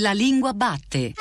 La lingua batte.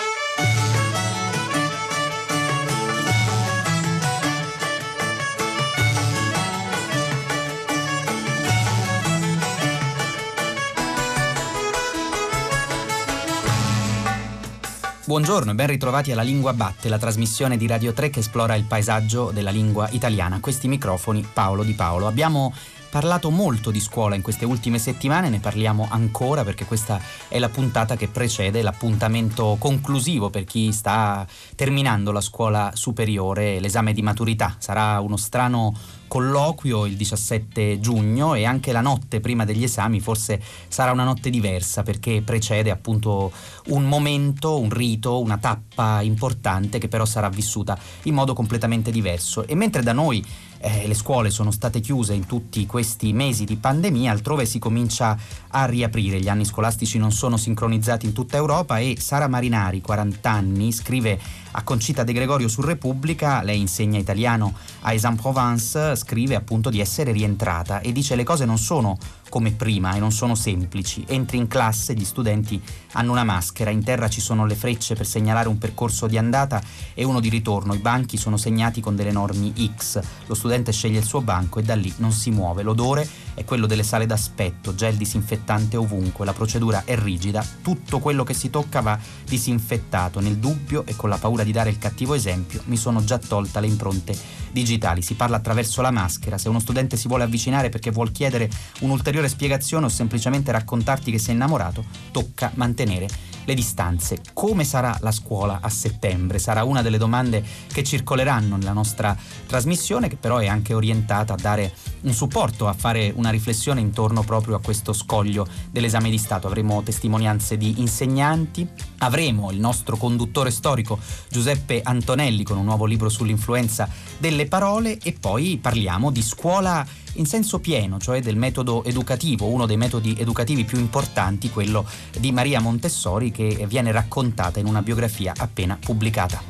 Buongiorno e ben ritrovati alla Lingua Batte, la trasmissione di Radio 3 che esplora il paesaggio della lingua italiana. Questi microfoni Paolo Di Paolo. Abbiamo parlato molto di scuola in queste ultime settimane, ne parliamo ancora perché questa è la puntata che precede l'appuntamento conclusivo per chi sta terminando la scuola superiore, l'esame di maturità. Sarà uno strano colloquio il 17 giugno e anche la notte prima degli esami forse sarà una notte diversa perché precede appunto un momento, un rito, una tappa importante che però sarà vissuta in modo completamente diverso. E mentre da noi eh, le scuole sono state chiuse in tutti questi mesi di pandemia, altrove si comincia a riaprire. Gli anni scolastici non sono sincronizzati in tutta Europa e Sara Marinari, 40 anni, scrive a Concita De Gregorio su Repubblica, lei insegna italiano a Aix-en-Provence, scrive appunto di essere rientrata e dice le cose non sono come prima e non sono semplici. Entri in classe, gli studenti hanno una maschera, in terra ci sono le frecce per segnalare un percorso di andata e uno di ritorno, i banchi sono segnati con delle enormi X, lo studente sceglie il suo banco e da lì non si muove, l'odore è quello delle sale d'aspetto, gel disinfettante ovunque, la procedura è rigida, tutto quello che si tocca va disinfettato, nel dubbio e con la paura di dare il cattivo esempio mi sono già tolta le impronte digitali, si parla attraverso la maschera, se uno studente si vuole avvicinare perché vuol chiedere un'ulteriore spiegazione o semplicemente raccontarti che sei innamorato, tocca mantenere le distanze. Come sarà la scuola a settembre? Sarà una delle domande che circoleranno nella nostra trasmissione, che però è anche orientata a dare un supporto, a fare una riflessione intorno proprio a questo scoglio dell'esame di Stato. Avremo testimonianze di insegnanti, avremo il nostro conduttore storico Giuseppe Antonelli con un nuovo libro sull'influenza delle parole e poi parliamo di scuola in senso pieno, cioè del metodo educativo, uno dei metodi educativi più importanti, quello di Maria Montessori, che viene raccontata in una biografia appena pubblicata.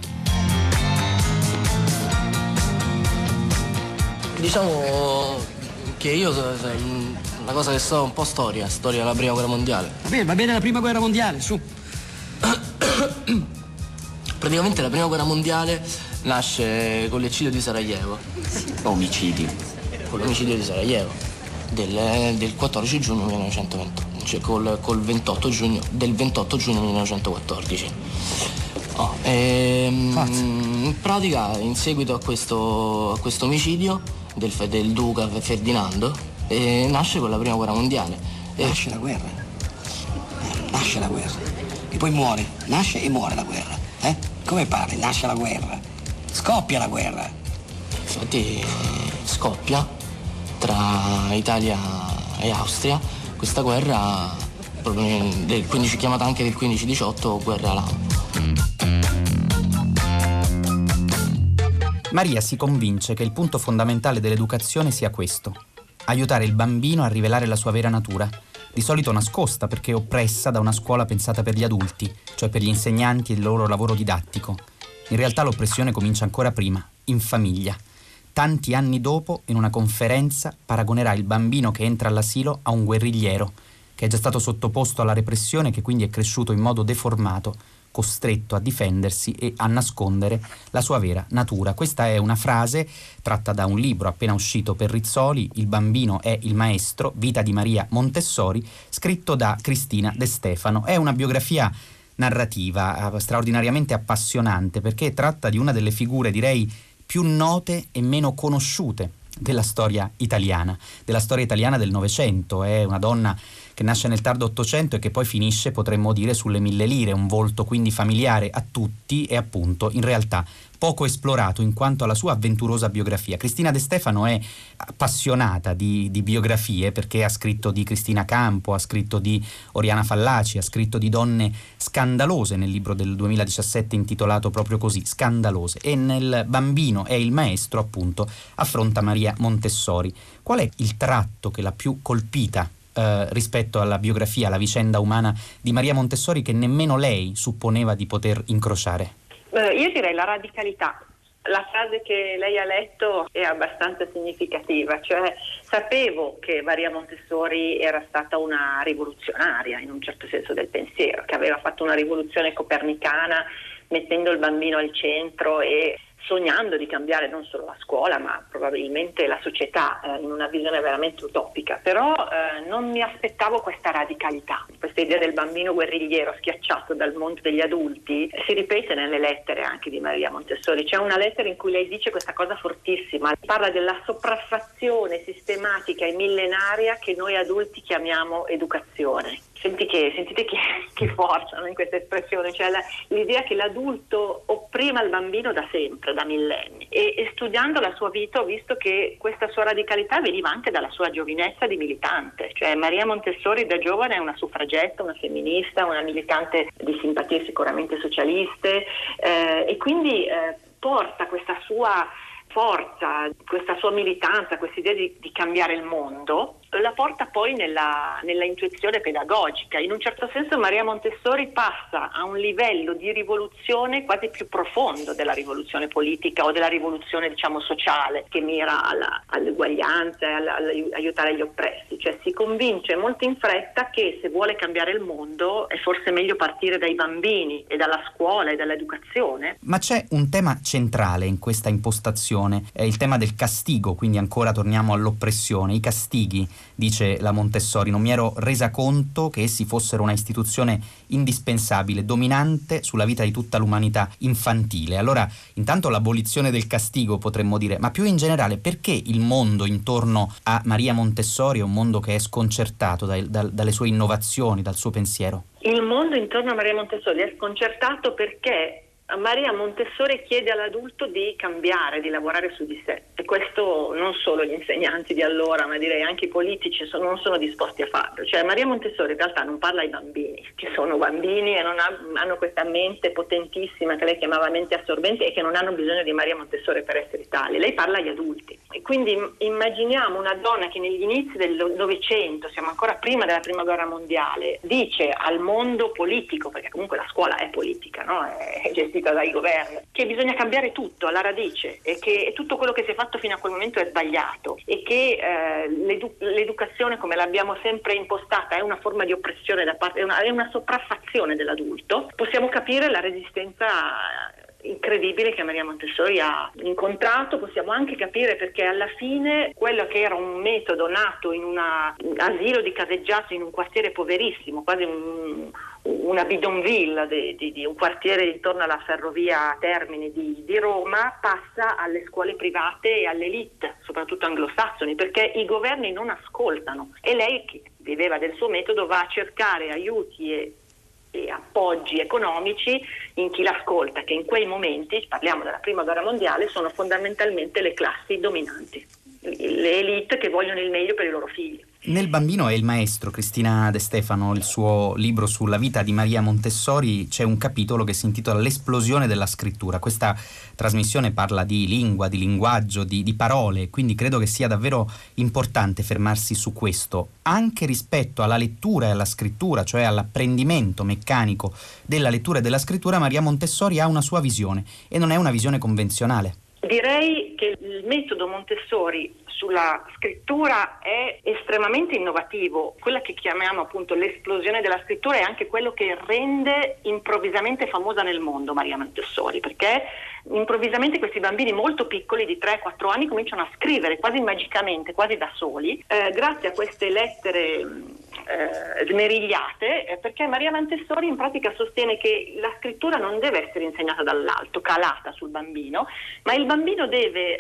Diciamo che io la cosa che so è un po' storia, storia della prima guerra mondiale. Va bene, va bene la prima guerra mondiale, su. Praticamente la prima guerra mondiale nasce con l'eccidio di Sarajevo. Omicidio con l'omicidio di Sarajevo del, del 14 giugno 1920, cioè col, col 28 giugno, del 28 giugno 1914. Oh, ehm, in pratica, in seguito a questo, a questo omicidio del, del, duca Ferdinando, eh, nasce con la prima guerra mondiale. Nasce la guerra. Eh, nasce la guerra. E poi muore. Nasce e muore la guerra. Eh? Come pare? Nasce la guerra. Scoppia la guerra. Infatti scoppia tra Italia e Austria, questa guerra del 15, chiamata anche del 15-18 guerra lampo. Maria si convince che il punto fondamentale dell'educazione sia questo, aiutare il bambino a rivelare la sua vera natura, di solito nascosta perché oppressa da una scuola pensata per gli adulti, cioè per gli insegnanti e il loro lavoro didattico. In realtà l'oppressione comincia ancora prima, in famiglia. Tanti anni dopo, in una conferenza, paragonerà il bambino che entra all'asilo a un guerrigliero, che è già stato sottoposto alla repressione e che quindi è cresciuto in modo deformato, costretto a difendersi e a nascondere la sua vera natura. Questa è una frase tratta da un libro appena uscito per Rizzoli, Il bambino è il maestro, vita di Maria Montessori, scritto da Cristina De Stefano. È una biografia narrativa eh, straordinariamente appassionante perché tratta di una delle figure, direi, più note e meno conosciute della storia italiana, della storia italiana del Novecento. È una donna che nasce nel tardo Ottocento e che poi finisce, potremmo dire, sulle mille lire, un volto quindi familiare a tutti e appunto in realtà poco esplorato in quanto alla sua avventurosa biografia. Cristina De Stefano è appassionata di, di, biografie perché ha scritto di Cristina Campo, ha scritto di Oriana Fallaci, ha scritto di donne scandalose nel libro del 2017 intitolato proprio così, Scandalose, e nel Bambino è il maestro appunto affronta Maria Montessori. Qual è il tratto che l'ha più colpita eh, rispetto alla biografia, alla vicenda umana di Maria Montessori che nemmeno lei supponeva di poter incrociare? Eh, io direi la radicalità, La frase che lei ha letto è abbastanza significativa, cioè sapevo che Maria Montessori era stata una rivoluzionaria in un certo senso del pensiero, che aveva fatto una rivoluzione copernicana mettendo il bambino al centro e sognando di cambiare non solo la scuola ma probabilmente la società eh, in una visione veramente utopica, però eh, non mi aspettavo questa radicalità, questa idea del bambino guerrigliero schiacciato dal mondo degli adulti si ripete nelle lettere anche di Maria Montessori, c'è una lettera in cui lei dice questa cosa fortissima, parla della sopraffazione sistematica e millenaria che noi adulti chiamiamo educazione Senti che, sentite che, che forza no, in questa espressione, cioè la, l'idea che l'adulto opprima il bambino da sempre, da millenni. E, e, studiando la sua vita ho visto che questa sua radicalità veniva anche dalla sua giovinezza di militante, cioè Maria Montessori da giovane è una suffragetta, una femminista, una militante di simpatie sicuramente socialiste eh, e quindi eh, porta questa sua forza, questa sua militanza, questa idea di, di cambiare il mondo la porta poi nella, nella, intuizione pedagogica. In un certo senso Maria Montessori passa a un livello di rivoluzione quasi più profondo della rivoluzione politica o della rivoluzione diciamo, sociale che mira alla, all'uguaglianza e all'aiutare gli oppressi. Cioè si convince molto in fretta che se vuole cambiare il mondo è forse meglio partire dai bambini e dalla scuola e dall'educazione. Ma c'è un tema centrale in questa impostazione, è il tema del castigo, quindi ancora torniamo all'oppressione, i castighi dice la Montessori, non mi ero resa conto che essi fossero una istituzione indispensabile, dominante sulla vita di tutta l'umanità infantile. Allora, intanto l'abolizione del castigo potremmo dire, ma più in generale perché il mondo intorno a Maria Montessori è un mondo che è sconcertato dai, da, dalle sue innovazioni, dal suo pensiero? Il mondo intorno a Maria Montessori è sconcertato perché Maria Montessori chiede all'adulto di cambiare, di lavorare su di sé e questo non solo gli insegnanti di allora, ma direi anche i politici sono, non sono disposti a farlo. Cioè Maria Montessori in realtà non parla ai bambini, che sono bambini e ha, hanno questa mente potentissima che lei chiamava mente assorbente e che non hanno bisogno di Maria Montessori per essere tali. Lei parla agli adulti. E quindi immaginiamo una donna che negli inizi del Novecento, siamo ancora prima della Prima Guerra Mondiale, dice al mondo politico, perché comunque la scuola è politica, no? è gestita gestita dai governi, che bisogna cambiare tutto alla radice e che tutto quello che si è fatto fino a quel momento è sbagliato e che eh, l'edu- l'educazione come l'abbiamo sempre impostata è una forma di oppressione da parte, è una, è una sopraffazione dell'adulto, possiamo capire la resistenza incredibile che Maria Montessori ha incontrato, possiamo anche capire perché alla fine quello che era un metodo nato in un asilo di caseggiato in un quartiere poverissimo, quasi un, una bidonville di, di, di, un quartiere intorno alla ferrovia Termini di, di, Roma passa alle scuole private e all'elite, soprattutto anglosassoni, perché i governi non ascoltano. E lei che viveva del suo metodo va a cercare aiuti e, e appoggi economici in chi l'ascolta, che in quei momenti, parliamo della prima guerra mondiale, sono fondamentalmente le classi dominanti, le elite che vogliono il meglio per i loro figli. Nel bambino e il maestro, Cristina De Stefano, il suo libro sulla vita di Maria Montessori, c'è un capitolo che si intitola L'esplosione della scrittura. Questa trasmissione parla di lingua, di linguaggio, di, di parole, quindi credo che sia davvero importante fermarsi su questo, anche rispetto alla lettura e alla scrittura, cioè all'apprendimento meccanico della lettura e della scrittura, Maria Montessori ha una sua visione e non è una visione convenzionale. Direi che il metodo Montessori sulla scrittura è estremamente innovativo. Quella che chiamiamo appunto l'esplosione della scrittura è anche quello che rende improvvisamente famosa nel mondo Maria Montessori, perché improvvisamente questi bambini molto piccoli di 3-4 anni cominciano a scrivere quasi magicamente, quasi da soli, eh, grazie a queste lettere eh, smerigliate, eh, perché Maria Montessori in pratica sostiene che la scrittura non deve essere insegnata dall'alto, calata sul bambino, ma il bambino deve eh,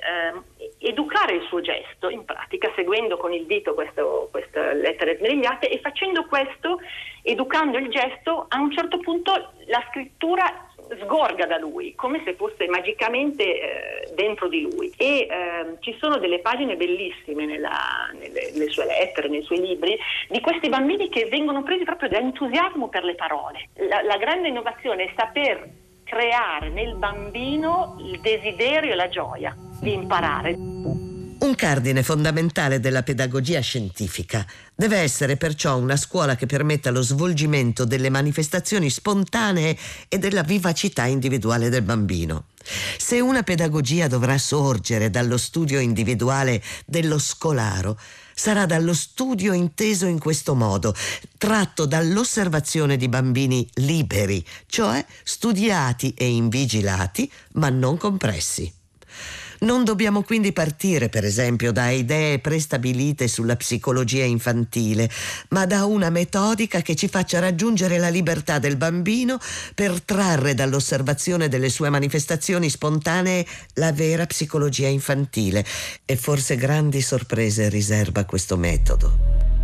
educare il suo gesto, in pratica seguendo con il dito questo, queste lettere smerigliate e facendo questo, educando il gesto, a un certo punto la scrittura sgorga da lui, come se fosse magicamente eh, dentro di lui. E eh, ci sono delle pagine bellissime nella, nelle, nelle, sue lettere, nei suoi libri, di questi bambini che vengono presi proprio da entusiasmo per le parole. La, la grande innovazione è saper creare nel bambino il desiderio e la gioia di imparare. Un cardine fondamentale della pedagogia scientifica deve essere perciò una scuola che permetta lo svolgimento delle manifestazioni spontanee e della vivacità individuale del bambino. Se una pedagogia dovrà sorgere dallo studio individuale dello scolaro, sarà dallo studio inteso in questo modo, tratto dall'osservazione di bambini liberi, cioè studiati e invigilati, ma non compressi. Non dobbiamo quindi partire, per esempio, da idee prestabilite sulla psicologia infantile, ma da una metodica che ci faccia raggiungere la libertà del bambino per trarre dall'osservazione delle sue manifestazioni spontanee la vera psicologia infantile. E forse grandi sorprese riserva questo metodo.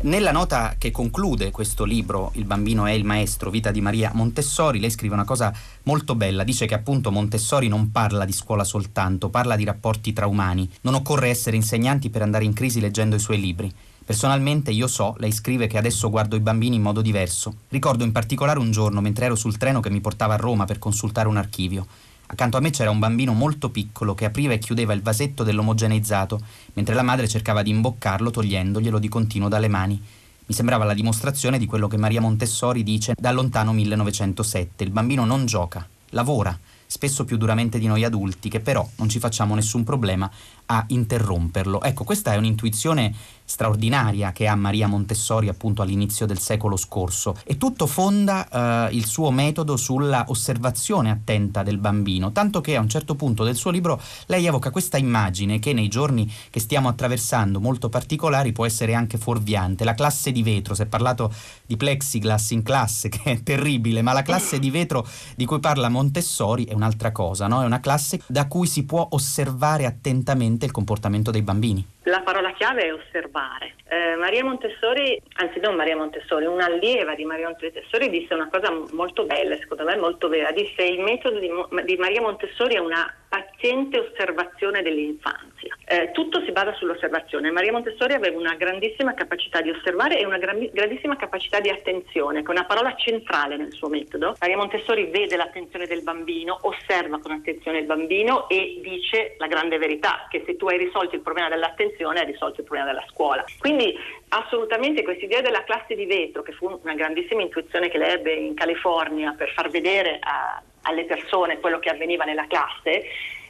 Nella nota che conclude questo libro, Il bambino è il maestro, vita di Maria Montessori, lei scrive una cosa molto bella, dice che appunto Montessori non parla di scuola soltanto, parla di rapporti tra umani, non occorre essere insegnanti per andare in crisi leggendo i suoi libri. Personalmente io so, lei scrive che adesso guardo i bambini in modo diverso. Ricordo in particolare un giorno mentre ero sul treno che mi portava a Roma per consultare un archivio. Accanto a me c'era un bambino molto piccolo che apriva e chiudeva il vasetto dell'omogeneizzato, mentre la madre cercava di imboccarlo togliendoglielo di continuo dalle mani. Mi sembrava la dimostrazione di quello che Maria Montessori dice da lontano 1907. Il bambino non gioca, lavora, spesso più duramente di noi adulti, che però non ci facciamo nessun problema a interromperlo. Ecco, questa è un'intuizione straordinaria che ha Maria Montessori appunto all'inizio del secolo scorso e tutto fonda eh, il suo metodo sulla osservazione attenta del bambino, tanto che a un certo punto del suo libro lei evoca questa immagine che nei giorni che stiamo attraversando molto particolari può essere anche fuorviante, la classe di vetro, si è parlato di plexiglass in classe che è terribile, ma la classe di vetro di cui parla Montessori è un'altra cosa, no? è una classe da cui si può osservare attentamente il comportamento dei bambini. La parola chiave è osservare. Eh, Maria Montessori, anzi non Maria Montessori, un'allieva di Maria Montessori disse una cosa molto bella, secondo me molto vera, disse il metodo di, di Maria Montessori è una paziente osservazione dell'infanzia. Eh, tutto si basa sull'osservazione. Maria Montessori aveva una grandissima capacità di osservare e una gran, grandissima capacità di attenzione, che è una parola centrale nel suo metodo. Maria Montessori vede l'attenzione del bambino, osserva con attenzione il bambino e dice la grande verità, che se tu hai risolto il problema dell'attenzione hai risolto il problema della scuola. Quindi assolutamente questa idea della classe di vetro, che fu una grandissima intuizione che lei ebbe in California per far vedere a alle persone quello che avveniva nella classe,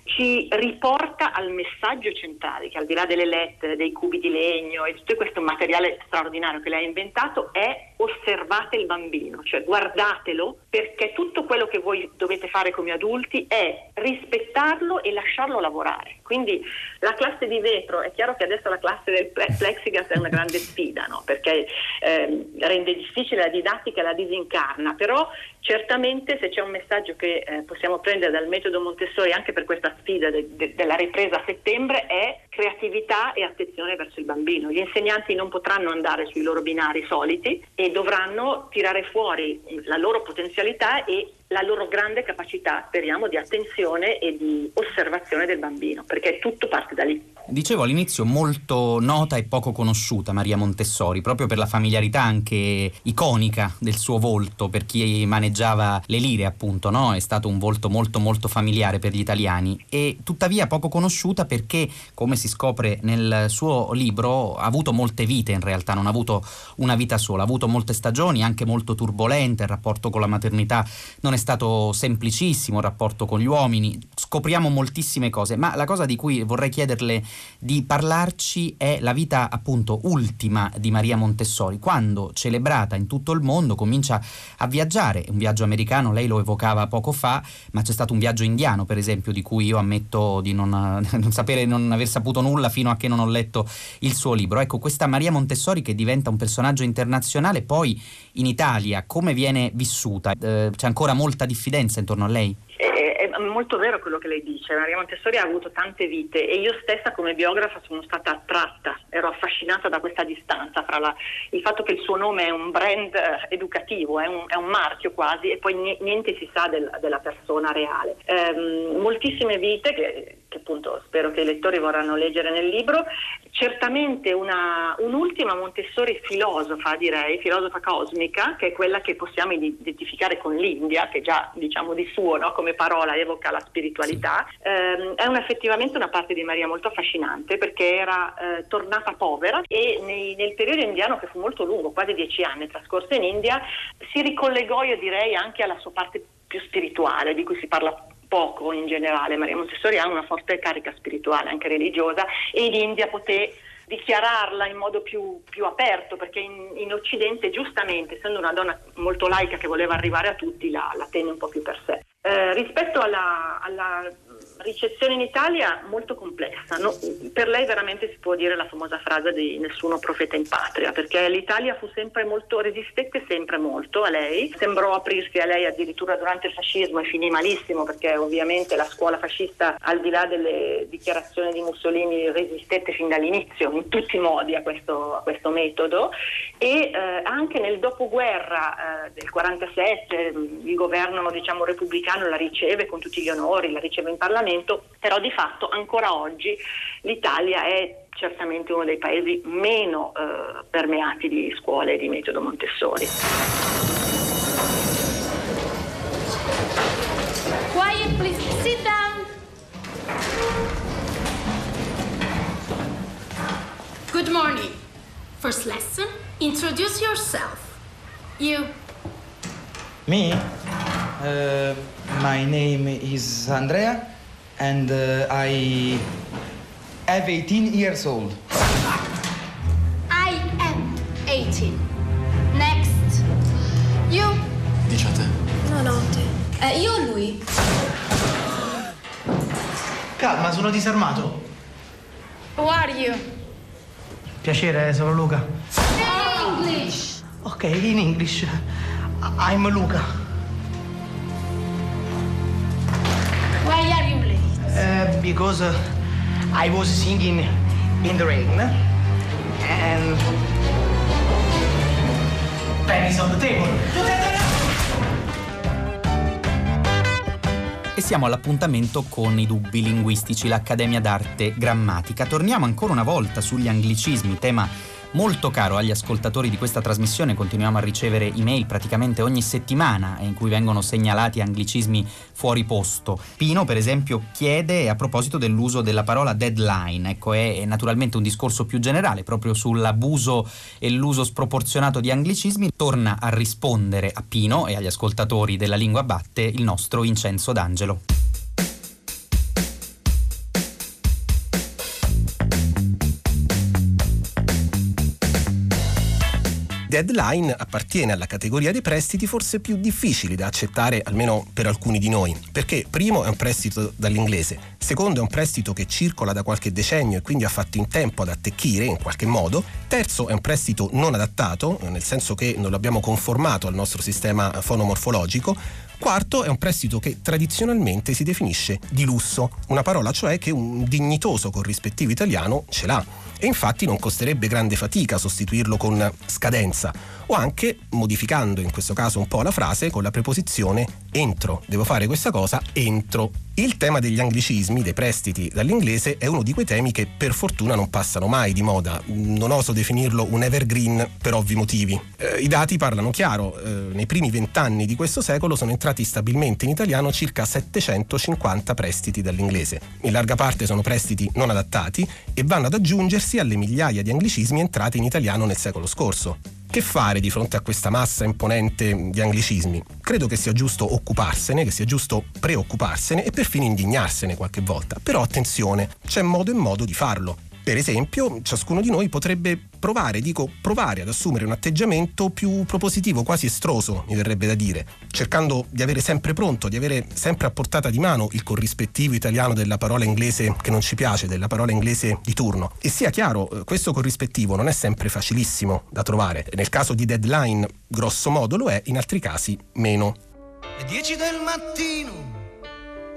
ci riporta al messaggio centrale che al di là delle lettere, dei cubi di legno e tutto questo materiale straordinario che lei ha inventato è osservate il bambino, cioè guardatelo perché tutto quello che voi dovete fare come adulti è rispettarlo e lasciarlo lavorare. Quindi la classe di vetro, è chiaro che adesso la classe del plexiglass è una grande sfida, no? perché eh, rende difficile la didattica e la disincarna, però certamente se c'è un messaggio che eh, possiamo prendere dal metodo Montessori anche per questa sfida de- de- della ripresa a settembre è creatività e attenzione verso il bambino. Gli insegnanti non potranno andare sui loro binari soliti e dovranno tirare fuori la loro potenzialità e la loro grande capacità, speriamo, di attenzione e di osservazione del bambino, perché tutto parte da lì. Dicevo all'inizio molto nota e poco conosciuta Maria Montessori, proprio per la familiarità anche iconica del suo volto, per chi maneggiava le lire appunto, no? È stato un volto molto molto familiare per gli italiani e tuttavia poco conosciuta perché, come si scopre nel suo libro, ha avuto molte vite in realtà, non ha avuto una vita sola, ha avuto molte stagioni, anche molto turbolente, il rapporto con la maternità non è stato semplicissimo, il rapporto con gli uomini, scopriamo moltissime cose, ma la cosa di cui vorrei chiederle di parlarci è la vita appunto ultima di Maria Montessori, quando celebrata in tutto il mondo comincia a viaggiare, un viaggio americano, lei lo evocava poco fa, ma c'è stato un viaggio indiano per esempio di cui io ammetto di non, non sapere, non aver saputo nulla fino a che non ho letto il suo libro. Ecco, questa Maria Montessori che diventa un personaggio internazionale, poi in Italia come viene vissuta? Eh, c'è ancora molta diffidenza intorno a lei? molto vero quello che lei dice. Maria Montessori ha avuto tante vite e io stessa come biografa sono stata attratta, ero affascinata da questa distanza fra la, il fatto che il suo nome è un brand eh, educativo, è un, è un marchio quasi e poi niente si sa del, della persona reale. Ehm, moltissime vite che, che appunto spero che i lettori vorranno leggere nel libro certamente una, un'ultima Montessori filosofa, direi, filosofa cosmica, che è quella che possiamo identificare con l'India, che già diciamo di suo no, come parola evoca la spiritualità, sì. eh, è un, effettivamente una parte di Maria molto affascinante perché era eh, tornata povera e nei, nel periodo indiano, che fu molto lungo, quasi dieci anni trascorsi in India, si ricollegò, io direi, anche alla sua parte più spirituale, di cui si parla poco in generale. Maria Montessori ha una forte carica spirituale, anche religiosa, e in India poté dichiararla in modo più, più aperto, perché in, in, Occidente, giustamente, essendo una donna molto laica che voleva arrivare a tutti, la, la tenne un po' più per sé. Eh, rispetto alla, alla ricezione in Italia molto complessa. No, per lei veramente si può dire la famosa frase di nessuno profeta in patria, perché l'Italia fu sempre molto, resistette sempre molto a lei, sembrò aprirsi a lei addirittura durante il fascismo e finì malissimo perché ovviamente la scuola fascista al di là delle dichiarazioni di Mussolini resistette fin dall'inizio in tutti i modi a questo, a questo metodo. E eh, anche nel dopoguerra eh, del 47 il governo diciamo, repubblicano la riceve con tutti gli onori, la riceve in Parlamento Parlamento, però di fatto ancora oggi l'Italia è certamente uno dei paesi meno eh, permeati di scuole di metodo Montessori. Quiet, please. Sit down. Good morning. First lesson, introduce yourself. You. Me? Uh, my name is Andrea. And uh, I have 18 years old. I am 18. Next. You? Dice a te. No, no, te. Eh, io o lui? Calma, sono disarmato. Who are you? Piacere, sono Luca. English. Ok, in English. I'm Luca. Because uh, I was singing in the rain and pennies on the table. E siamo all'appuntamento con i dubbi linguistici, l'Accademia d'Arte Grammatica. Torniamo ancora una volta sugli anglicismi, tema molto caro agli ascoltatori di questa trasmissione. Continuiamo a ricevere email praticamente ogni settimana in cui vengono segnalati anglicismi fuori posto. Pino, per esempio, chiede a proposito dell'uso della parola deadline. Ecco, è naturalmente un discorso più generale proprio sull'abuso e l'uso sproporzionato di anglicismi. Torna a rispondere a Pino e agli ascoltatori della lingua batte il nostro Vincenzo D'Angelo. Deadline appartiene alla categoria dei prestiti forse più difficili da accettare, almeno per alcuni di noi, perché primo è un prestito dall'inglese, secondo è un prestito che circola da qualche decennio e quindi ha fatto in tempo ad attecchire in qualche modo, terzo è un prestito non adattato, nel senso che non l'abbiamo conformato al nostro sistema fonomorfologico, Quarto è un prestito che tradizionalmente si definisce di lusso, una parola cioè che un dignitoso corrispettivo italiano ce l'ha. E infatti non costerebbe grande fatica sostituirlo con scadenza o anche modificando in questo caso un po' la frase con la preposizione entro. Devo fare questa cosa entro il tema degli anglicismi, dei prestiti dall'inglese, è uno di quei temi che per fortuna non passano mai di moda. Non oso definirlo un evergreen per ovvi motivi. Eh, I dati parlano chiaro. Eh, nei primi vent'anni di questo secolo sono entrati stabilmente in italiano circa 750 prestiti dall'inglese. In larga parte sono prestiti non adattati e vanno ad aggiungersi alle migliaia di anglicismi entrati in italiano nel secolo scorso. Che fare di fronte a questa massa imponente di anglicismi? Credo che sia giusto occuparsene, che sia giusto preoccuparsene e perfino indignarsene qualche volta. Però attenzione, c'è modo e modo di farlo. Per esempio, ciascuno di noi potrebbe provare, dico provare ad assumere un atteggiamento più propositivo, quasi estroso, mi verrebbe da dire, cercando di avere sempre pronto, di avere sempre a portata di mano il corrispettivo italiano della parola inglese che non ci piace, della parola inglese di turno. E sia chiaro, eh, questo corrispettivo non è sempre facilissimo da trovare. Nel caso di deadline, grosso modo lo è, in altri casi meno. Le 10 del mattino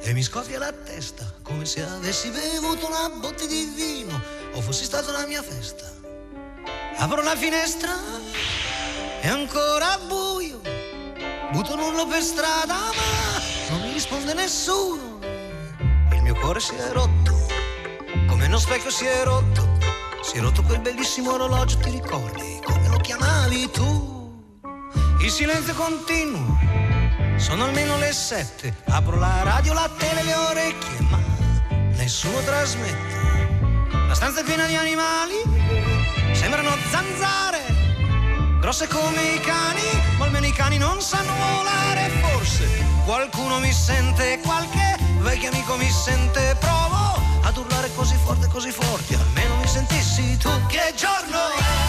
e mi scoppia la testa come se avessi bevuto una botte di vino o fossi stato alla mia festa. Apro la finestra, è ancora buio, butto un urlo per strada ma non mi risponde nessuno. Il mio cuore si è rotto, come uno specchio si è rotto Si è rotto quel bellissimo orologio, ti ricordi come lo chiamavi tu? Il silenzio continuo, sono almeno le sette. Apro la radio, la tele, le orecchie, ma nessuno trasmette. La stanza è piena di animali, sembrano zanzare, grosse come i cani, ma almeno i cani non sanno volare. Forse qualcuno mi sente, qualche vecchio amico mi sente, provo ad urlare così forte, così forte, almeno mi sentissi tu. Che giorno è?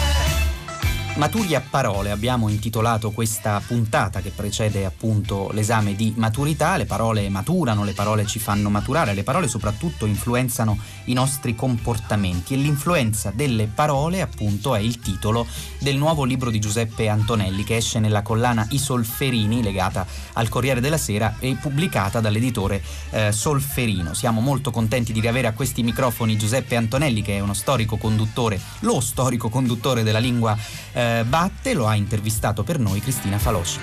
Maturi a parole abbiamo intitolato questa puntata che precede appunto l'esame di maturità, le parole maturano, le parole ci fanno maturare, le parole soprattutto influenzano i nostri comportamenti e l'influenza delle parole appunto è il titolo del nuovo libro di Giuseppe Antonelli che esce nella collana I Solferini legata al Corriere della Sera e pubblicata dall'editore eh, Solferino. Siamo molto contenti di riavere a questi microfoni Giuseppe Antonelli che è uno storico conduttore, lo storico conduttore della lingua eh, batte, lo ha intervistato per noi Cristina Faloci.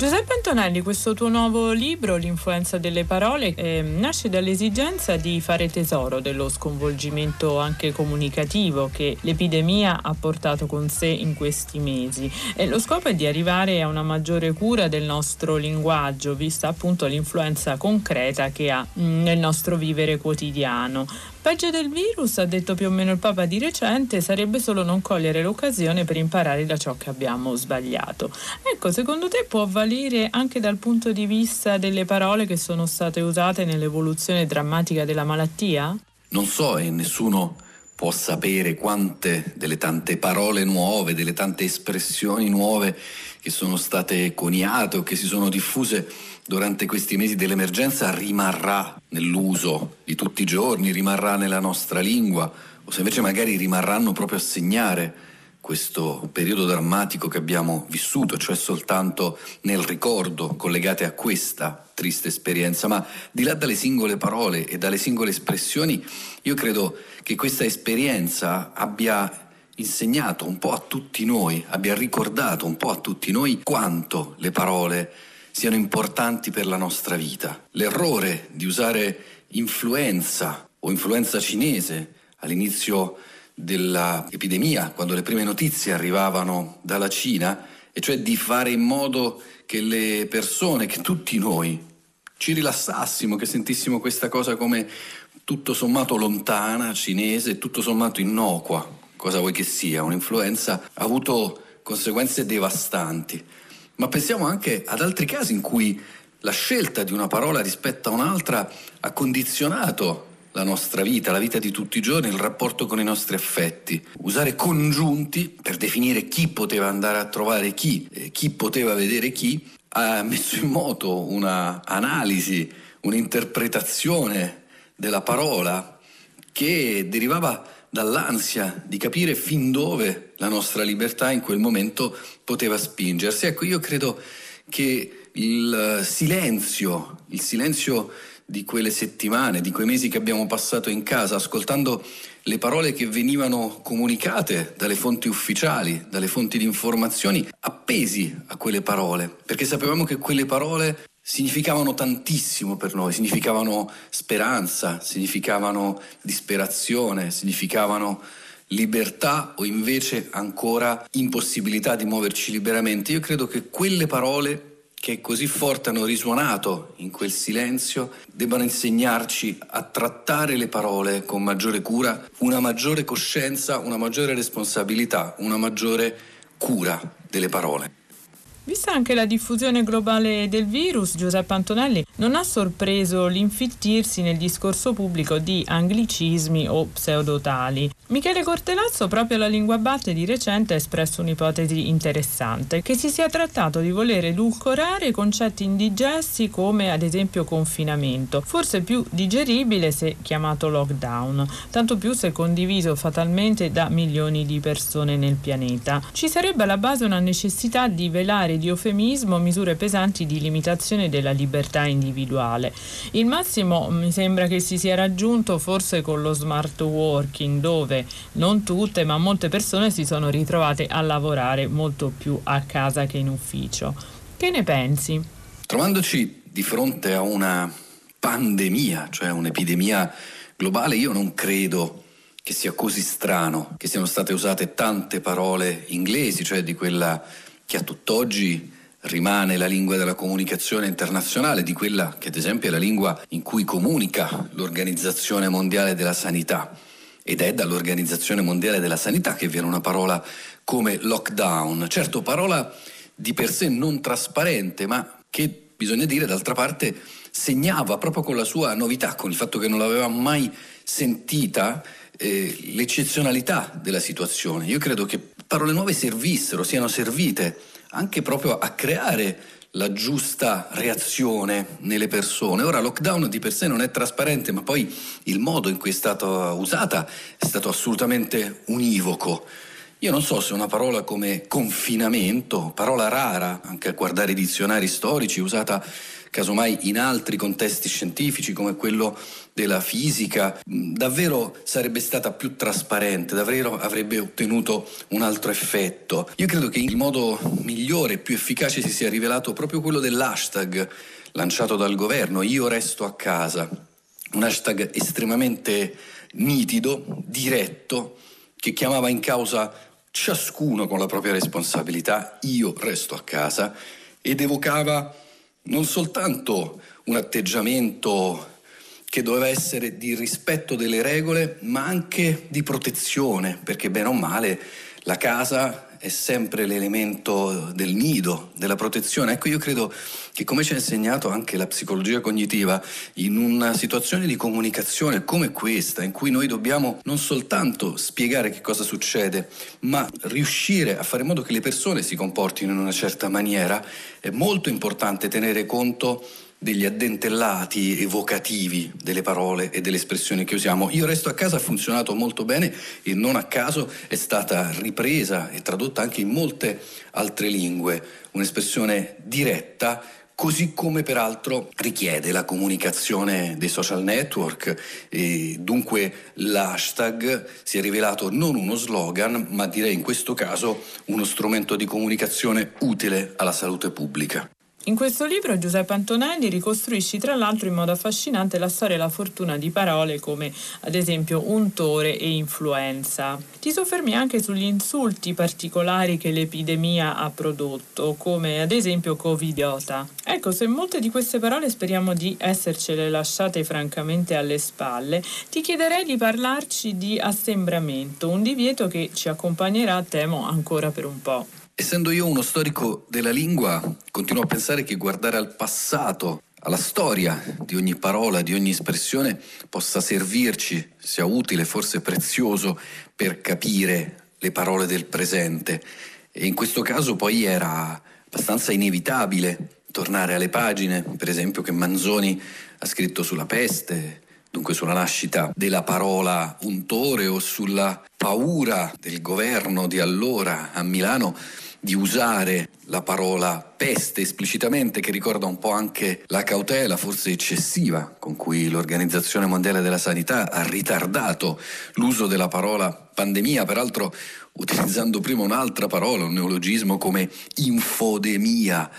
Giuseppe Antonelli, questo tuo nuovo libro, L'influenza delle parole, eh, nasce dall'esigenza di fare tesoro dello sconvolgimento anche comunicativo che l'epidemia ha portato con sé in questi mesi. E lo scopo è di arrivare a una maggiore cura del nostro linguaggio, vista appunto l'influenza concreta che ha mh, nel nostro vivere quotidiano. Peggio del virus, ha detto più o meno il Papa di recente, sarebbe solo non cogliere l'occasione per imparare da ciò che abbiamo sbagliato. Ecco, secondo te può valere anche dal punto di vista delle parole che sono state usate nell'evoluzione drammatica della malattia? Non so e nessuno può sapere quante delle tante parole nuove, delle tante espressioni nuove che sono state coniate o che si sono diffuse durante questi mesi dell'emergenza rimarrà nell'uso di tutti i giorni, rimarrà nella nostra lingua, o se invece magari rimarranno proprio a segnare questo periodo drammatico che abbiamo vissuto, cioè soltanto nel ricordo collegate a questa triste esperienza, ma di là dalle singole parole e dalle singole espressioni, io credo che questa esperienza abbia insegnato un po' a tutti noi, abbia ricordato un po' a tutti noi quanto le parole siano importanti per la nostra vita. L'errore di usare influenza o influenza cinese all'inizio dell'epidemia, quando le prime notizie arrivavano dalla Cina, e cioè di fare in modo che le persone, che tutti noi ci rilassassimo, che sentissimo questa cosa come tutto sommato lontana, cinese, tutto sommato innocua, cosa vuoi che sia, un'influenza, ha avuto conseguenze devastanti. Ma pensiamo anche ad altri casi in cui la scelta di una parola rispetto a un'altra ha condizionato la nostra vita, la vita di tutti i giorni, il rapporto con i nostri affetti. Usare congiunti per definire chi poteva andare a trovare chi, chi poteva vedere chi, ha messo in moto un'analisi, un'interpretazione della parola che derivava dall'ansia di capire fin dove la nostra libertà in quel momento poteva spingersi. Ecco, io credo che il silenzio, il silenzio di quelle settimane, di quei mesi che abbiamo passato in casa, ascoltando le parole che venivano comunicate dalle fonti ufficiali, dalle fonti di informazioni, appesi a quelle parole, perché sapevamo che quelle parole significavano tantissimo per noi, significavano speranza, significavano disperazione, significavano libertà o invece ancora impossibilità di muoverci liberamente. Io credo che quelle parole che così forte hanno risuonato in quel silenzio debbano insegnarci a trattare le parole con maggiore cura, una maggiore coscienza, una maggiore responsabilità, una maggiore cura delle parole. Vista anche la diffusione globale del virus, Giuseppe Antonelli non ha sorpreso l'infittirsi nel discorso pubblico di anglicismi o pseudotali. Michele Cortelazzo, proprio alla Lingua Batte di recente, ha espresso un'ipotesi interessante, che si sia trattato di voler edulcorare concetti indigesti come ad esempio confinamento, forse più digeribile se chiamato lockdown, tanto più se condiviso fatalmente da milioni di persone nel pianeta. Ci sarebbe alla base una necessità di velare di eufemismo misure pesanti di limitazione della libertà individuale. Il massimo mi sembra che si sia raggiunto forse con lo smart working, dove non tutte ma molte persone si sono ritrovate a lavorare molto più a casa che in ufficio. Che ne pensi? Trovandoci di fronte a una pandemia, cioè un'epidemia globale, io non credo che sia così strano che siano state usate tante parole inglesi, cioè di quella che a tutt'oggi rimane la lingua della comunicazione internazionale, di quella che ad esempio è la lingua in cui comunica l'Organizzazione Mondiale della Sanità. Ed è dall'Organizzazione Mondiale della Sanità che viene una parola come lockdown. Certo, parola di per sé non trasparente, ma che bisogna dire d'altra parte segnava proprio con la sua novità, con il fatto che non l'aveva mai sentita, eh, l'eccezionalità della situazione. Io credo che parole nuove servissero, siano servite anche proprio a creare la giusta reazione nelle persone. Ora, lockdown di per sé non è trasparente, ma poi il modo in cui è stata usata è stato assolutamente univoco. Io non so se una parola come confinamento, parola rara anche a guardare i dizionari storici, usata casomai in altri contesti scientifici come quello della fisica, davvero sarebbe stata più trasparente, davvero avrebbe ottenuto un altro effetto. Io credo che il modo migliore e più efficace si sia rivelato proprio quello dell'hashtag lanciato dal governo, io resto a casa. Un hashtag estremamente nitido, diretto, che chiamava in causa ciascuno con la propria responsabilità, io resto a casa, ed evocava non soltanto un atteggiamento che doveva essere di rispetto delle regole, ma anche di protezione, perché bene o male la casa è sempre l'elemento del nido, della protezione. Ecco, io credo che come ci ha insegnato anche la psicologia cognitiva, in una situazione di comunicazione come questa, in cui noi dobbiamo non soltanto spiegare che cosa succede, ma riuscire a fare in modo che le persone si comportino in una certa maniera, è molto importante tenere conto degli addentellati evocativi delle parole e delle espressioni che usiamo. Io resto a casa ha funzionato molto bene e non a caso è stata ripresa e tradotta anche in molte altre lingue, un'espressione diretta così come peraltro richiede la comunicazione dei social network e dunque l'hashtag si è rivelato non uno slogan, ma direi in questo caso uno strumento di comunicazione utile alla salute pubblica. In questo libro Giuseppe Antonelli ricostruisci tra l'altro in modo affascinante la storia e la fortuna di parole come ad esempio untore e influenza. Ti soffermi anche sugli insulti particolari che l'epidemia ha prodotto, come ad esempio covidiota. Ecco, se molte di queste parole speriamo di essercele lasciate francamente alle spalle, ti chiederei di parlarci di assembramento, un divieto che ci accompagnerà, temo, ancora per un po'. Essendo io uno storico della lingua, continuo a pensare che guardare al passato, alla storia di ogni parola, di ogni espressione, possa servirci, sia utile, forse prezioso, per capire le parole del presente. E in questo caso poi era abbastanza inevitabile tornare alle pagine, per esempio, che Manzoni ha scritto sulla peste, dunque sulla nascita della parola untore o sulla paura del governo di allora a Milano di usare la parola peste esplicitamente, che ricorda un po' anche la cautela, forse eccessiva, con cui l'Organizzazione Mondiale della Sanità ha ritardato l'uso della parola pandemia, peraltro utilizzando prima un'altra parola, un neologismo come infodemia,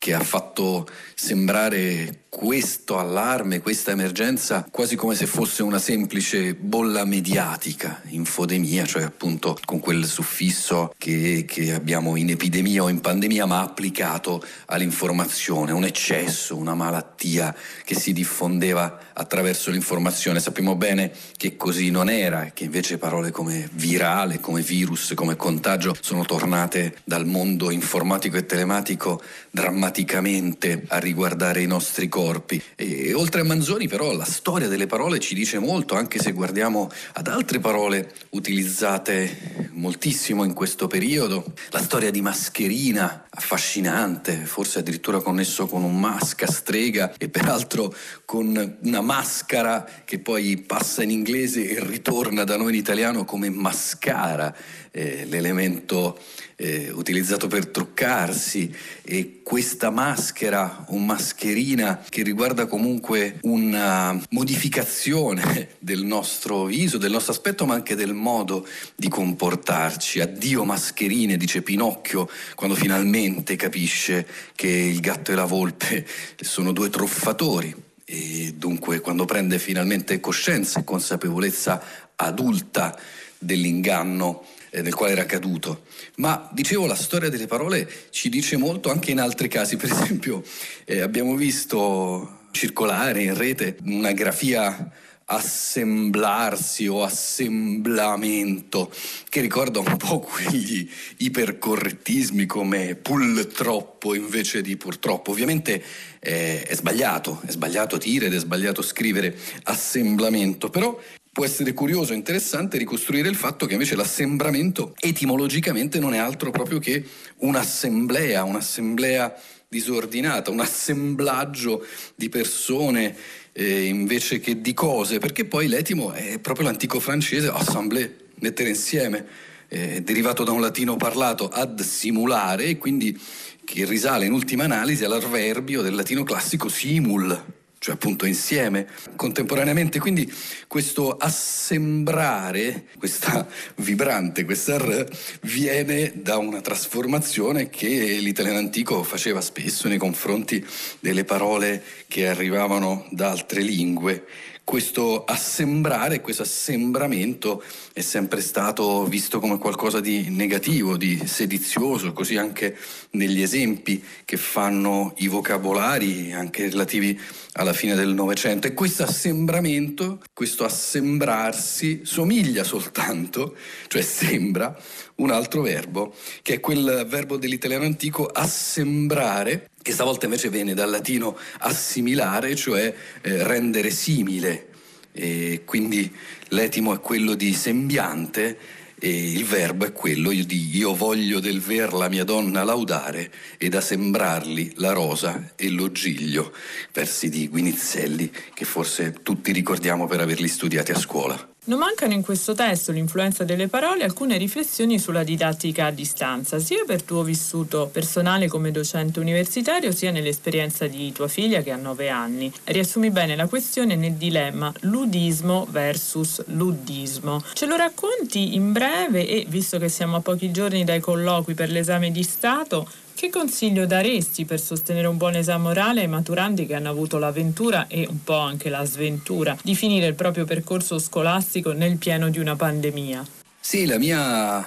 che ha fatto sembrare questo allarme, questa emergenza quasi come se fosse una semplice bolla mediatica, infodemia, cioè appunto con quel suffisso che, che abbiamo in epidemia o in pandemia ma applicato all'informazione, un eccesso, una malattia che si diffondeva attraverso l'informazione. Sappiamo bene che così non era, che invece parole come virale, come virus, come contagio sono tornate dal mondo informatico e telematico drammaticamente a riguardare i nostri corpi. E, oltre a Manzoni però la storia delle parole ci dice molto, anche se guardiamo ad altre parole utilizzate moltissimo in questo periodo. La storia di Mascherina, affascinante, forse addirittura connesso con un masca strega e peraltro con una maschera che poi passa in inglese e ritorna da noi in italiano come mascara, eh, l'elemento eh, utilizzato per truccarsi e questa maschera o mascherina che riguarda comunque una modificazione del nostro viso, del nostro aspetto ma anche del modo di comportarci. Addio mascherine, dice Pinocchio quando finalmente capisce che il gatto e la volpe sono due truffatori e dunque quando prende finalmente coscienza e consapevolezza adulta dell'inganno nel quale era caduto. Ma dicevo, la storia delle parole ci dice molto anche in altri casi. Per esempio, eh, abbiamo visto circolare in rete una grafia assemblarsi o assemblamento, che ricorda un po' quegli ipercorrettismi come pull troppo invece di purtroppo. Ovviamente eh, è sbagliato, è sbagliato dire ed è sbagliato scrivere assemblamento, però può essere curioso e interessante ricostruire il fatto che invece l'assembramento etimologicamente non è altro proprio che un'assemblea, un'assemblea disordinata, un assemblaggio di persone eh, invece che di cose, perché poi l'etimo è proprio l'antico francese assemblée, mettere insieme, eh, derivato da un latino parlato ad simulare e quindi che risale in ultima analisi all'avverbio del latino classico simul, cioè appunto insieme, contemporaneamente. Quindi questo assembrare, questa vibrante, questa R, viene da una trasformazione che l'italiano antico faceva spesso nei confronti delle parole che arrivavano da altre lingue questo assembrare, questo assembramento è sempre stato visto come qualcosa di negativo, di sedizioso, così anche negli esempi che fanno i vocabolari, anche relativi alla fine del Novecento. E questo assembramento, questo assembrarsi, somiglia soltanto, cioè sembra, un altro verbo, che è quel verbo dell'italiano antico assembrare, che stavolta invece viene dal latino assimilare, cioè eh, rendere simile. E quindi l'etimo è quello di sembiante e il verbo è quello di io voglio del ver la mia donna laudare ed a sembrarli la rosa e l'ogiglio, versi di Guinizelli che forse tutti ricordiamo per averli studiati a scuola. Non mancano in questo testo l'influenza delle parole alcune riflessioni sulla didattica a distanza, sia per tuo vissuto personale come docente universitario, sia nell'esperienza di tua figlia che ha nove anni. Riassumi bene la questione nel dilemma ludismo versus luddismo. Ce lo racconti in breve e, visto che siamo a pochi giorni dai colloqui per l'esame di Stato, che consiglio daresti per sostenere un buon esame orale ai maturandi che hanno avuto l'avventura e un po' anche la sventura di finire il proprio percorso scolastico nel pieno di una pandemia? Sì, la mia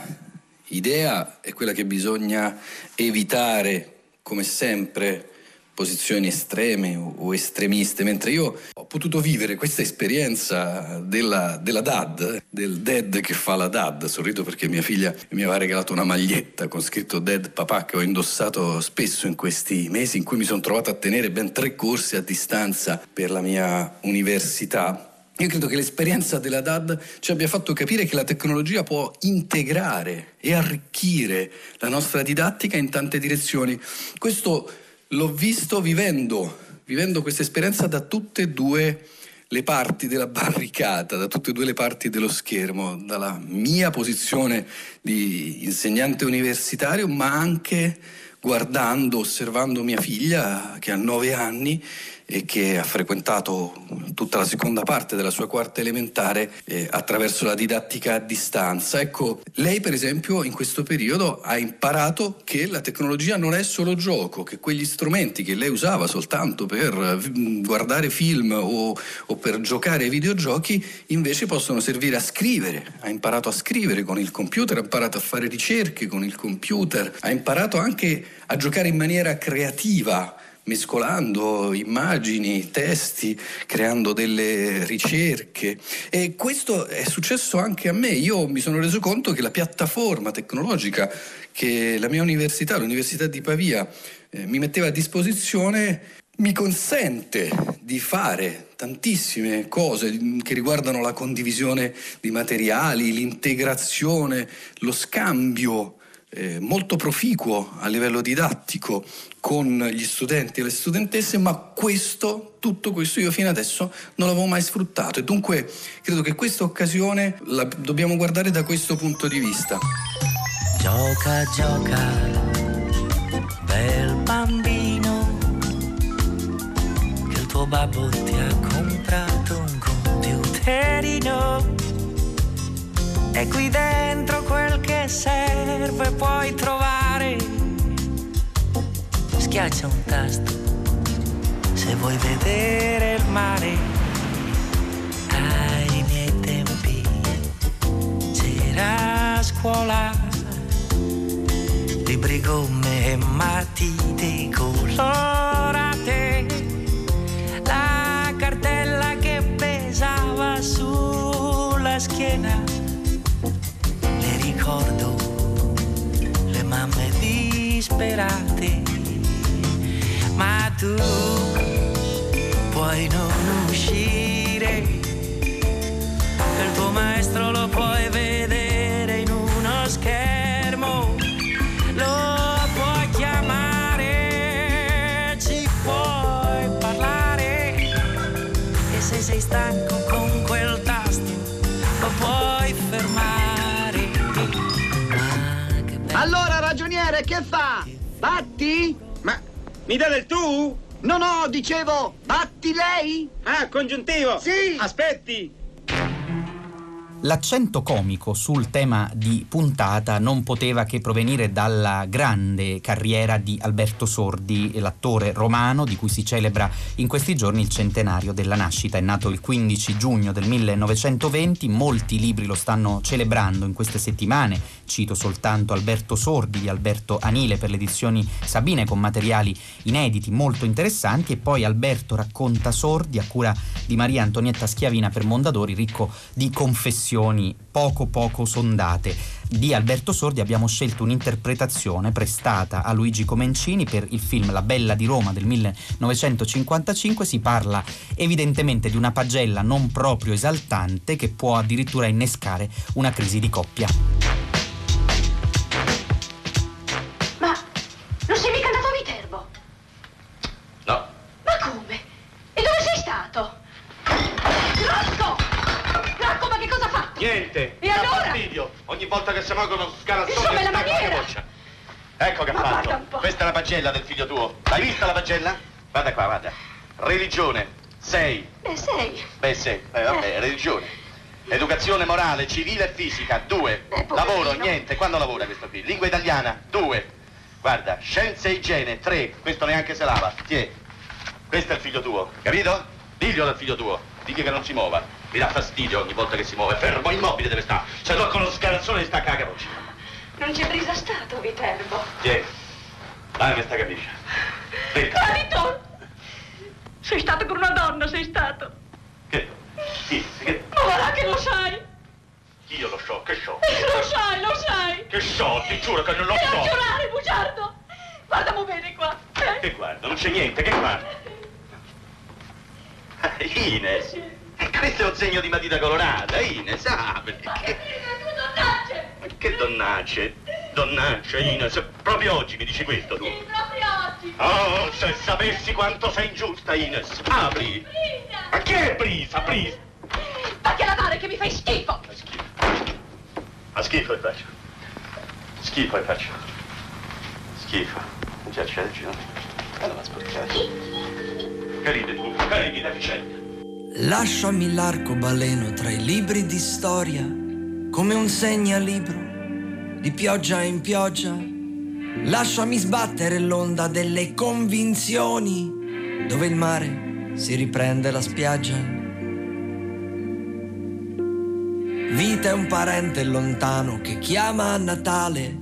idea è quella che bisogna evitare, come sempre, posizioni estreme o estremiste, mentre io ho potuto vivere questa esperienza della, della dad, del dad che fa la dad, sorrido perché mia figlia mi aveva regalato una maglietta con scritto dad papà che ho indossato spesso in questi mesi in cui mi sono trovato a tenere ben tre corsi a distanza per la mia università. Io credo che l'esperienza della DAD ci abbia fatto capire che la tecnologia può integrare e arricchire la nostra didattica in tante direzioni. Questo l'ho visto vivendo, vivendo questa esperienza da tutte e due le parti della barricata, da tutte e due le parti dello schermo, dalla mia posizione di insegnante universitario, ma anche guardando, osservando mia figlia che ha nove anni e che ha frequentato tutta la seconda parte della sua quarta elementare eh, attraverso la didattica a distanza. Ecco, lei per esempio in questo periodo ha imparato che la tecnologia non è solo gioco, che quegli strumenti che lei usava soltanto per mm, guardare film o, o per giocare ai videogiochi invece possono servire a scrivere. Ha imparato a scrivere con il computer, ha imparato a fare ricerche con il computer, ha imparato anche a giocare in maniera creativa mescolando immagini, testi, creando delle ricerche. E questo è successo anche a me. Io mi sono reso conto che la piattaforma tecnologica che la mia università, l'Università di Pavia, eh, mi metteva a disposizione mi consente di fare tantissime cose che riguardano la condivisione di materiali, l'integrazione, lo scambio eh, molto proficuo a livello didattico con gli studenti e le studentesse, ma questo, tutto questo io fino adesso non l'avevo mai sfruttato e dunque credo che questa occasione la dobbiamo guardare da questo punto di vista. Gioca, gioca, bel bambino, che il tuo babbo ti ha comprato un computerino e qui dentro quel che serve puoi trovare. Schiaccia un tasto, Se vuoi vedere il mare ai miei tempi c'era scuola. Libri gomme e matite colorate disperate ma tu puoi non uscire. Il tuo maestro lo puoi vedere in uno schermo lo puoi chiamare ci puoi parlare. E se sei stanco con quel tasto lo puoi fermare. Allora, ragioniere, che fa? Mi dà del tu? No, no, dicevo, batti lei? Ah, congiuntivo? Sì! Aspetti! L'accento comico sul tema di puntata non poteva che provenire dalla grande carriera di Alberto Sordi, l'attore romano di cui si celebra in questi giorni il centenario della nascita. È nato il 15 giugno del 1920, molti libri lo stanno celebrando in queste settimane. Cito soltanto Alberto Sordi di Alberto Anile per le edizioni Sabine con materiali inediti molto interessanti e poi Alberto racconta Sordi a cura di Maria Antonietta Schiavina per Mondadori, ricco di confessioni poco poco sondate. Di Alberto Sordi abbiamo scelto un'interpretazione prestata a Luigi Comencini per il film La Bella di Roma del 1955. Si parla evidentemente di una pagella non proprio esaltante che può addirittura innescare una crisi di coppia. Niente. E allora? fastidio. Ogni volta che si muovono scalazzoni Insomma, è la maniera. Ecco che ha fatto. Questa è la pagella del figlio tuo. L'hai vista la pagella? Guarda qua, guarda. Religione. Sei. Beh, sei. Beh, sì. Eh, vabbè, religione. Educazione morale, civile e fisica. Due. poverino. Lavoro, niente. Quando lavora questo qui? Lingua italiana. Due. Guarda, scienze e igiene. Tre. Questo neanche se lava. Tiè. Questo è il figlio tuo, capito? Diglielo al figlio tuo. Digli che non si muova. Mi dà fastidio ogni volta che si muove. Fermo, immobile deve stare. Se tocca uno scarazzone gli stacca la capoccia. Non c'è brisa stato Viterbo. Tiè. Dai, che sta. Becca. Marito! Sei stato con una donna, sei stato. Che? Sì, che? Ma là che lo sai! Io lo so, che so. Lo sai, lo sai! Che so, ti giuro che non lo E so. giurare, bugiardo! Guardamo bene qua. eh? Che guarda, non c'è niente, che guarda? Ines. E questo è un segno di matita colorata, Ines, apri. Che, Donnacce! che donnacce. Donnacce, Ines. Proprio oggi mi dici questo tu. Proprio oggi! Oh, se sapessi quanto sei ingiusta, Ines. Apri. Ma che è brisa, brisa? Vatti a lavare che mi fai schifo! Ma schifo e faccio. Schifo e faccio. Schifo. Non ci accedi, no? Allora, sporcare. Che ridi tu? Che ridi deficiente? Lasciami l'arcobaleno tra i libri di storia, come un segnalibro di pioggia in pioggia. Lasciami sbattere l'onda delle convinzioni, dove il mare si riprende la spiaggia. Vita è un parente lontano che chiama a Natale.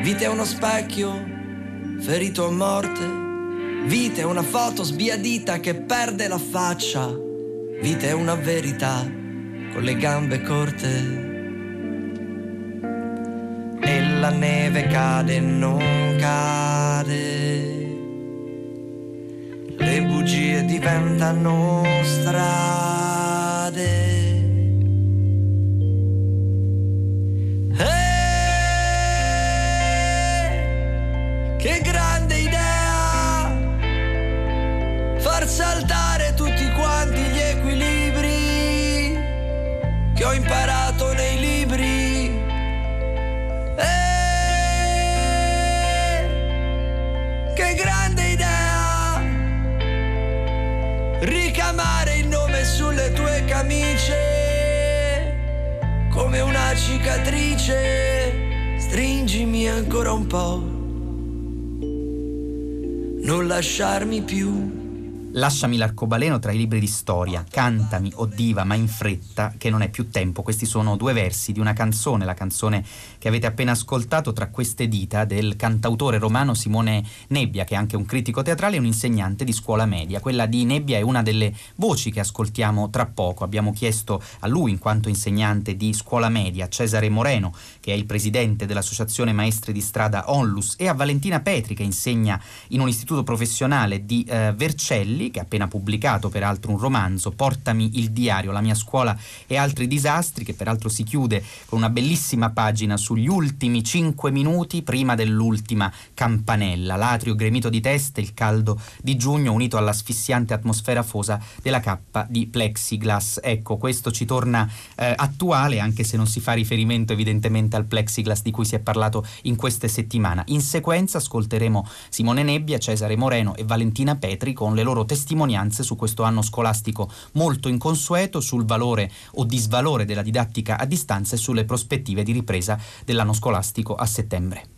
Vita è uno specchio ferito a morte. Vita è una foto sbiadita che perde la faccia. Vita è una verità con le gambe corte. E la neve cade non cade. Le bugie diventano strade. Tue camicie come una cicatrice. Stringimi ancora un po'. Non lasciarmi più Lasciami l'arcobaleno tra i libri di storia, cantami, o diva, ma in fretta, che non è più tempo. Questi sono due versi di una canzone, la canzone che avete appena ascoltato tra queste dita del cantautore romano Simone Nebbia, che è anche un critico teatrale e un insegnante di scuola media. Quella di Nebbia è una delle voci che ascoltiamo tra poco. Abbiamo chiesto a lui, in quanto insegnante di scuola media, Cesare Moreno, che è il presidente dell'Associazione Maestri di Strada Onlus, e a Valentina Petri, che insegna in un istituto professionale di eh, Vercelli, che ha appena pubblicato peraltro un romanzo, Portami il diario, la mia scuola e altri disastri, che peraltro si chiude con una bellissima pagina sugli ultimi cinque minuti prima dell'ultima campanella, l'atrio gremito di teste, il caldo di giugno unito all'asfissiante atmosfera fosa della cappa di plexiglass. Ecco, questo ci torna eh, attuale, anche se non si fa riferimento evidentemente al plexiglass di cui si è parlato in queste settimane. In sequenza ascolteremo Simone Nebbia, Cesare Moreno e Valentina Petri con le loro testimonianze su questo anno scolastico molto inconsueto, sul valore o disvalore della didattica a distanza e sulle prospettive di ripresa dell'anno scolastico a settembre.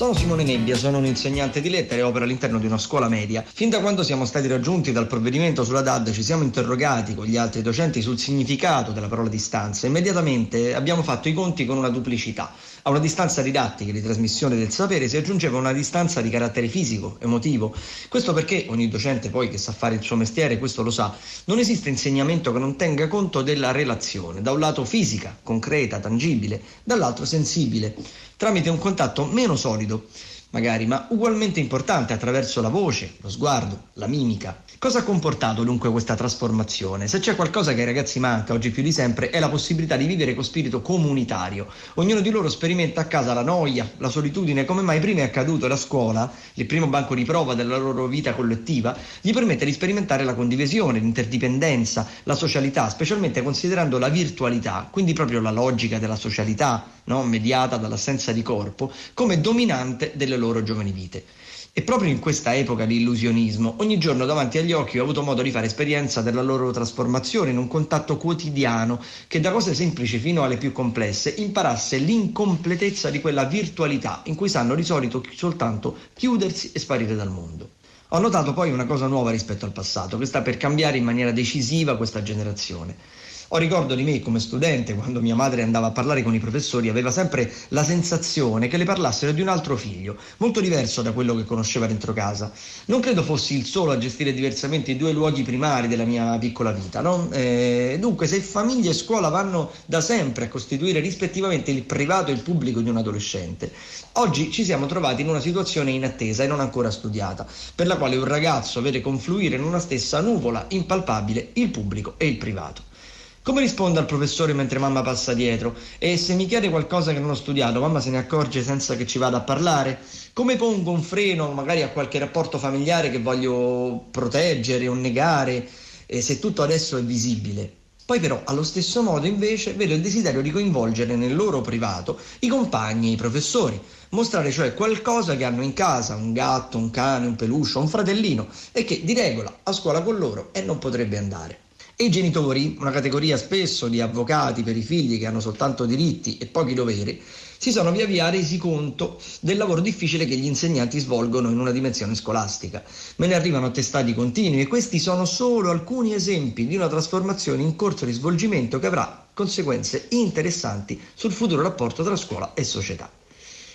Sono Simone Nebbia, sono un insegnante di lettere e opero all'interno di una scuola media. Fin da quando siamo stati raggiunti dal provvedimento sulla DAD ci siamo interrogati con gli altri docenti sul significato della parola distanza. Immediatamente abbiamo fatto i conti con una duplicità. A una distanza didattica di trasmissione del sapere si aggiungeva una distanza di carattere fisico, emotivo. Questo perché ogni docente poi che sa fare il suo mestiere, questo lo sa, non esiste insegnamento che non tenga conto della relazione, da un lato fisica, concreta, tangibile, dall'altro sensibile, tramite un contatto meno solido magari, ma ugualmente importante attraverso la voce, lo sguardo, la mimica. Cosa ha comportato dunque questa trasformazione? Se c'è qualcosa che ai ragazzi manca oggi più di sempre è la possibilità di vivere con spirito comunitario. Ognuno di loro sperimenta a casa la noia, la solitudine, come mai prima è accaduto la scuola, il primo banco di prova della loro vita collettiva, gli permette di sperimentare la condivisione, l'interdipendenza, la socialità, specialmente considerando la virtualità, quindi proprio la logica della socialità, no? mediata dall'assenza di corpo, come dominante delle loro giovani vite. E proprio in questa epoca di illusionismo, ogni giorno davanti agli occhi ho avuto modo di fare esperienza della loro trasformazione in un contatto quotidiano che da cose semplici fino alle più complesse imparasse l'incompletezza di quella virtualità in cui sanno di solito soltanto chiudersi e sparire dal mondo. Ho notato poi una cosa nuova rispetto al passato, che sta per cambiare in maniera decisiva questa generazione. Ho ricordo di me come studente, quando mia madre andava a parlare con i professori, aveva sempre la sensazione che le parlassero di un altro figlio, molto diverso da quello che conosceva dentro casa. Non credo fossi il solo a gestire diversamente i due luoghi primari della mia piccola vita. No? Eh, dunque, se famiglia e scuola vanno da sempre a costituire rispettivamente il privato e il pubblico di un adolescente, oggi ci siamo trovati in una situazione inattesa e non ancora studiata, per la quale un ragazzo vede confluire in una stessa nuvola impalpabile il pubblico e il privato. Come rispondo al professore mentre mamma passa dietro? E se mi chiede qualcosa che non ho studiato, mamma se ne accorge senza che ci vada a parlare? Come pongo un freno magari a qualche rapporto familiare che voglio proteggere o negare, eh, se tutto adesso è visibile? Poi però allo stesso modo invece vedo il desiderio di coinvolgere nel loro privato i compagni e i professori, mostrare cioè qualcosa che hanno in casa, un gatto, un cane, un peluche, un fratellino e che di regola a scuola con loro e non potrebbe andare. I genitori, una categoria spesso di avvocati per i figli che hanno soltanto diritti e pochi doveri, si sono via via resi conto del lavoro difficile che gli insegnanti svolgono in una dimensione scolastica. Me ne arrivano attestati continui e questi sono solo alcuni esempi di una trasformazione in corso di svolgimento che avrà conseguenze interessanti sul futuro rapporto tra scuola e società.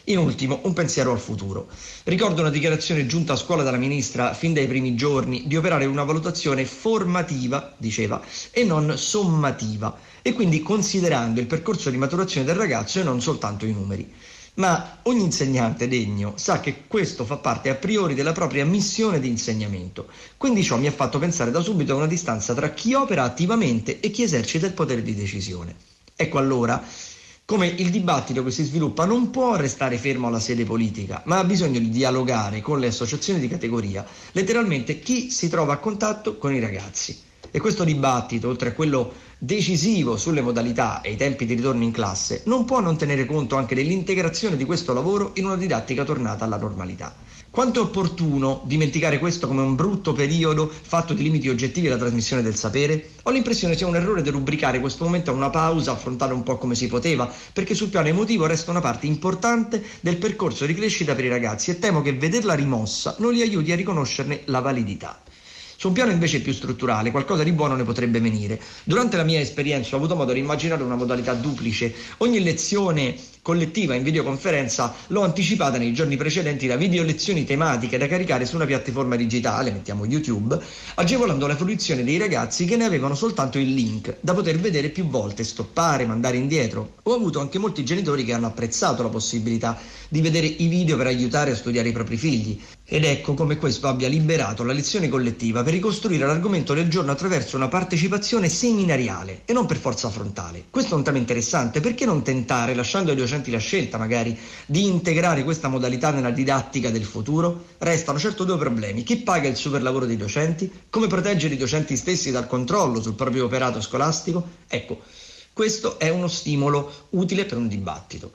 In ultimo, un pensiero al futuro. Ricordo una dichiarazione giunta a scuola dalla ministra fin dai primi giorni di operare una valutazione formativa, diceva, e non sommativa, e quindi considerando il percorso di maturazione del ragazzo e non soltanto i numeri. Ma ogni insegnante degno sa che questo fa parte a priori della propria missione di insegnamento. Quindi ciò mi ha fatto pensare da subito a una distanza tra chi opera attivamente e chi esercita il potere di decisione. Ecco allora come il dibattito che si sviluppa non può restare fermo alla sede politica, ma ha bisogno di dialogare con le associazioni di categoria, letteralmente chi si trova a contatto con i ragazzi. E questo dibattito, oltre a quello decisivo sulle modalità e i tempi di ritorno in classe, non può non tenere conto anche dell'integrazione di questo lavoro in una didattica tornata alla normalità. Quanto è opportuno dimenticare questo come un brutto periodo fatto di limiti oggettivi alla trasmissione del sapere? Ho l'impressione sia un errore derubricare questo momento a una pausa, affrontare un po' come si poteva, perché sul piano emotivo resta una parte importante del percorso di crescita per i ragazzi e temo che vederla rimossa non li aiuti a riconoscerne la validità. Su un piano invece più strutturale, qualcosa di buono ne potrebbe venire. Durante la mia esperienza ho avuto modo di immaginare una modalità duplice. Ogni lezione collettiva in videoconferenza l'ho anticipata nei giorni precedenti da video lezioni tematiche da caricare su una piattaforma digitale, mettiamo YouTube, agevolando la fruizione dei ragazzi che ne avevano soltanto il link, da poter vedere più volte, stoppare, mandare indietro. Ho avuto anche molti genitori che hanno apprezzato la possibilità di vedere i video per aiutare a studiare i propri figli. Ed ecco come questo abbia liberato la lezione collettiva per ricostruire l'argomento del giorno attraverso una partecipazione seminariale e non per forza frontale. Questo è un tema interessante, perché non tentare, lasciando ai docenti la scelta magari, di integrare questa modalità nella didattica del futuro? Restano certo due problemi. Chi paga il super lavoro dei docenti? Come proteggere i docenti stessi dal controllo sul proprio operato scolastico? Ecco, questo è uno stimolo utile per un dibattito.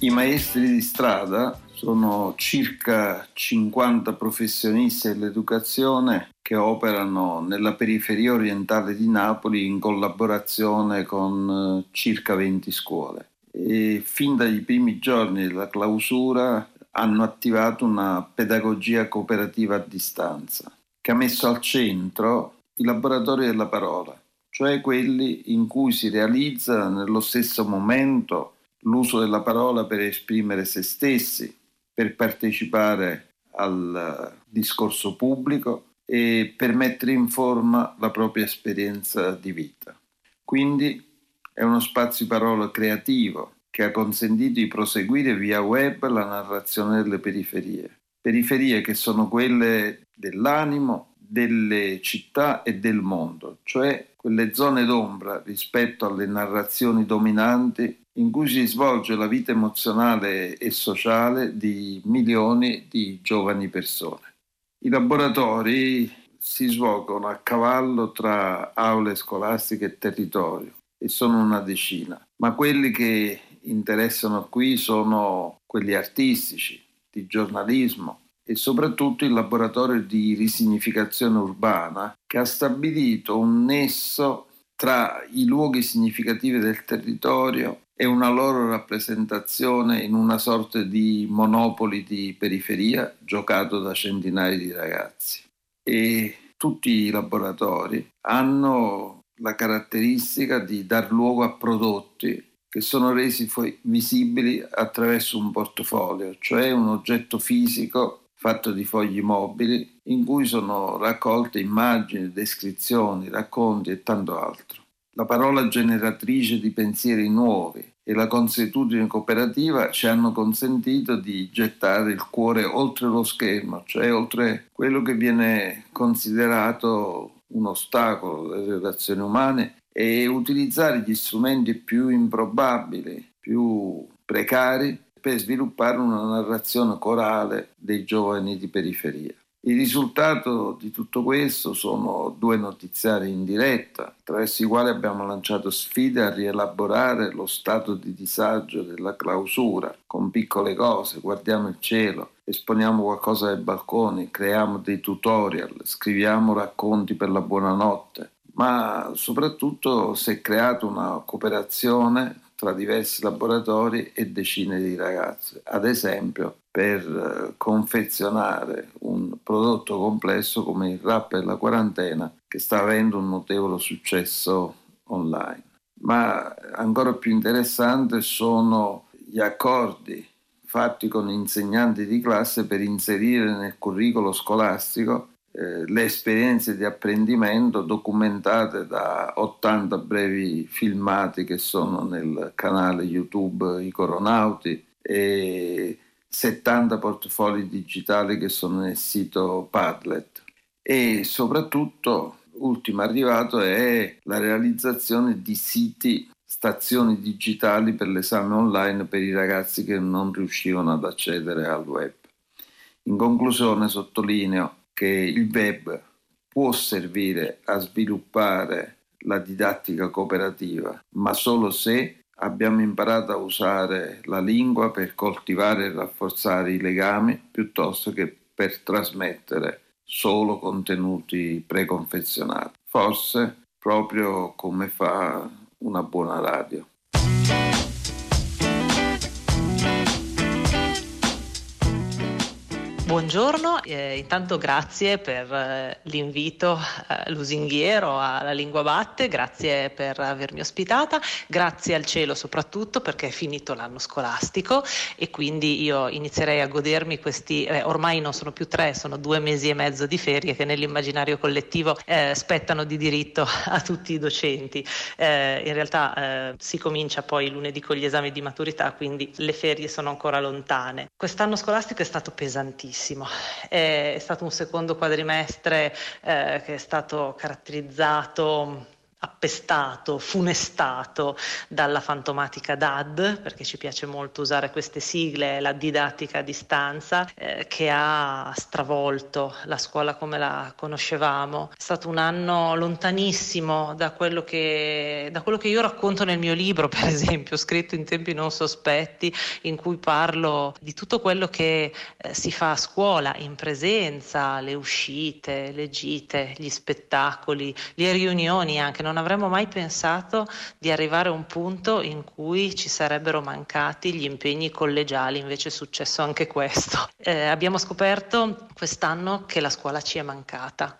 I maestri di strada sono circa 50 professionisti dell'educazione che operano nella periferia orientale di Napoli in collaborazione con eh, circa 20 scuole. E fin dai primi giorni della clausura hanno attivato una pedagogia cooperativa a distanza che ha messo al centro i laboratori della parola, cioè quelli in cui si realizza nello stesso momento l'uso della parola per esprimere se stessi, per partecipare al discorso pubblico e per mettere in forma la propria esperienza di vita. Quindi è uno spazio parola creativo che ha consentito di proseguire via web la narrazione delle periferie. Periferie che sono quelle dell'animo, delle città e del mondo, cioè quelle zone d'ombra rispetto alle narrazioni dominanti in cui si svolge la vita emozionale e sociale di milioni di giovani persone. I laboratori si svolgono a cavallo tra aule scolastiche e territorio e sono una decina, ma quelli che interessano qui sono quelli artistici, di giornalismo e soprattutto il laboratorio di risignificazione urbana che ha stabilito un nesso tra i luoghi significativi del territorio e una loro rappresentazione in una sorta di monopoli di periferia giocato da centinaia di ragazzi. E tutti i laboratori hanno la caratteristica di dar luogo a prodotti che sono resi visibili attraverso un portfolio, cioè un oggetto fisico fatto di fogli mobili in cui sono raccolte immagini, descrizioni, racconti e tanto altro. La parola generatrice di pensieri nuovi e la consuetudine cooperativa ci hanno consentito di gettare il cuore oltre lo schermo, cioè oltre quello che viene considerato un ostacolo delle relazioni umane e utilizzare gli strumenti più improbabili, più precari per sviluppare una narrazione corale dei giovani di periferia. Il risultato di tutto questo sono due notiziari in diretta, attraverso i quali abbiamo lanciato sfide a rielaborare lo stato di disagio della clausura, con piccole cose, guardiamo il cielo, esponiamo qualcosa dai balconi, creiamo dei tutorial, scriviamo racconti per la buonanotte, ma soprattutto si è creata una cooperazione tra diversi laboratori e decine di ragazze, ad esempio per eh, confezionare un prodotto complesso come il rap e la quarantena che sta avendo un notevole successo online. Ma ancora più interessante sono gli accordi fatti con insegnanti di classe per inserire nel curriculum scolastico eh, le esperienze di apprendimento documentate da 80 brevi filmati che sono nel canale YouTube I Coronauti e 70 portafogli digitali che sono nel sito Padlet e soprattutto ultimo arrivato è la realizzazione di siti stazioni digitali per l'esame online per i ragazzi che non riuscivano ad accedere al web. In conclusione sottolineo che il web può servire a sviluppare la didattica cooperativa, ma solo se abbiamo imparato a usare la lingua per coltivare e rafforzare i legami piuttosto che per trasmettere solo contenuti preconfezionati. Forse proprio come fa una buona radio. Buongiorno, eh, intanto grazie per eh, l'invito eh, lusinghiero alla Lingua Batte, grazie per avermi ospitata, grazie al cielo soprattutto perché è finito l'anno scolastico e quindi io inizierei a godermi questi, eh, ormai non sono più tre, sono due mesi e mezzo di ferie che nell'immaginario collettivo eh, spettano di diritto a tutti i docenti. Eh, in realtà si comincia poi lunedì con gli esami di maturità, quindi le ferie sono ancora lontane. Quest'anno scolastico è stato pesantissimo bellissimo. È stato un secondo quadrimestre eh, che è stato caratterizzato appestato, funestato dalla fantomatica DAD, perché ci piace molto usare queste sigle, la didattica a distanza, eh, che ha stravolto la scuola come la conoscevamo. È stato un anno lontanissimo da quello che, da quello che io racconto nel mio libro, per esempio, scritto in tempi non sospetti, in cui parlo di tutto quello che eh, si fa a scuola, in presenza, le uscite, le gite, gli spettacoli, le riunioni anche non avremmo mai pensato di arrivare a un punto in cui ci sarebbero mancati gli impegni collegiali, invece è successo anche questo. Eh, abbiamo scoperto quest'anno che la scuola ci è mancata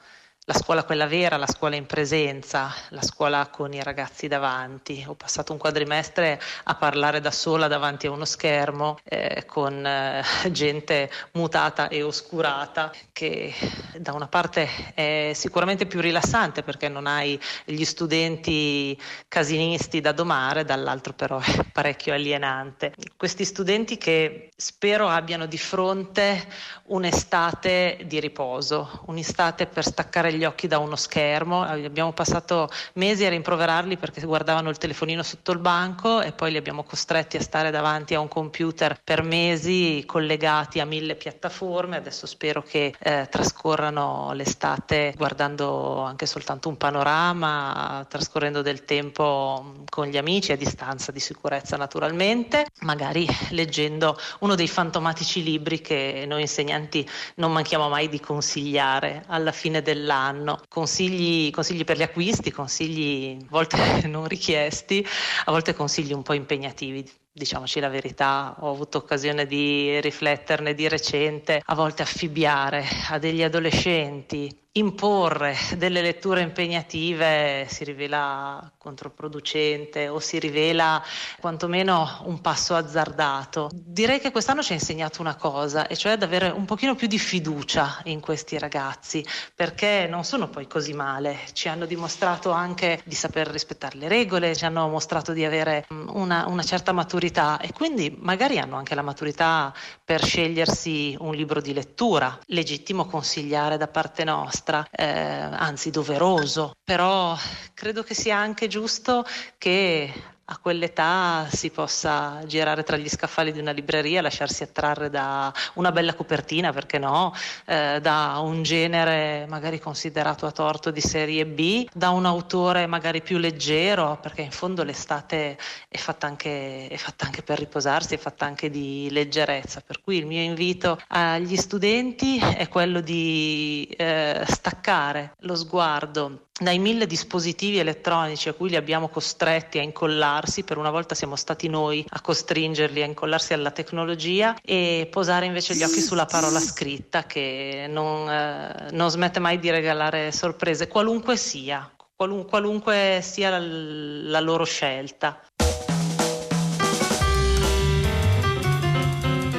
la scuola quella vera, la scuola in presenza, la scuola con i ragazzi davanti. Ho passato un quadrimestre a parlare da sola davanti a uno schermo eh, con eh, gente mutata e oscurata che da una parte è sicuramente più rilassante perché non hai gli studenti casinisti da domare, dall'altro però è parecchio alienante. Questi studenti che spero abbiano di fronte un'estate di riposo, un'estate per staccare gli occhi da uno schermo. Abbiamo passato mesi a rimproverarli perché guardavano il telefonino sotto il banco e poi li abbiamo costretti a stare davanti a un computer per mesi collegati a mille piattaforme. Adesso spero che eh, trascorrano l'estate guardando anche soltanto un panorama, trascorrendo del tempo con gli amici a distanza di sicurezza naturalmente, magari leggendo uno dei fantomatici libri che noi insegnanti non manchiamo mai di consigliare alla fine dell'anno anno. Consigli, consigli per gli acquisti, consigli a volte non richiesti, a volte consigli un po' impegnativi diciamoci la verità, ho avuto occasione di rifletterne di recente, a volte affibbiare a degli adolescenti imporre delle letture impegnative si rivela controproducente o si rivela quantomeno un passo azzardato. Direi che quest'anno ci ha insegnato una cosa, e cioè ad avere un pochino più di fiducia in questi ragazzi, perché non sono poi così male, ci hanno dimostrato anche di saper rispettare le regole, ci hanno mostrato di avere una, una certa maturità e quindi magari hanno anche la maturità per scegliersi un libro di lettura, legittimo consigliare da parte nostra nostra, eh, anzi doveroso, però credo che sia anche giusto che a quell'età si possa girare tra gli scaffali di una libreria, lasciarsi attrarre da una bella copertina, perché no, eh, da un genere magari considerato a torto di serie B, da un autore magari più leggero, perché in fondo l'estate è fatta anche, è fatta anche per riposarsi, è fatta anche di leggerezza. Per cui il mio invito agli studenti è quello di eh, staccare lo sguardo dai mille dispositivi elettronici a cui li abbiamo costretti a incollarsi, per una volta siamo stati noi a costringerli a incollarsi alla tecnologia e posare invece gli occhi sulla parola scritta che non, eh, non smette mai di regalare sorprese, qualunque sia, qualun- qualunque sia la, la loro scelta.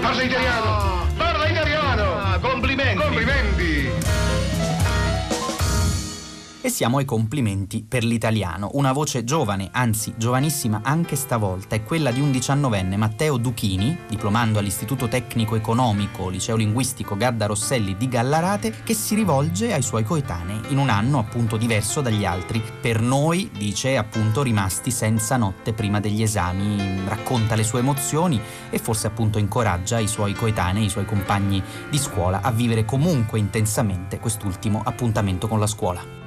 Parla italiano! E siamo ai complimenti per l'italiano. Una voce giovane, anzi giovanissima anche stavolta, è quella di un diciannovenne Matteo Duchini, diplomando all'Istituto Tecnico Economico Liceo Linguistico Gadda Rosselli di Gallarate, che si rivolge ai suoi coetanei in un anno appunto diverso dagli altri. Per noi, dice, appunto rimasti senza notte prima degli esami, racconta le sue emozioni e forse appunto incoraggia i suoi coetanei, i suoi compagni di scuola a vivere comunque intensamente quest'ultimo appuntamento con la scuola.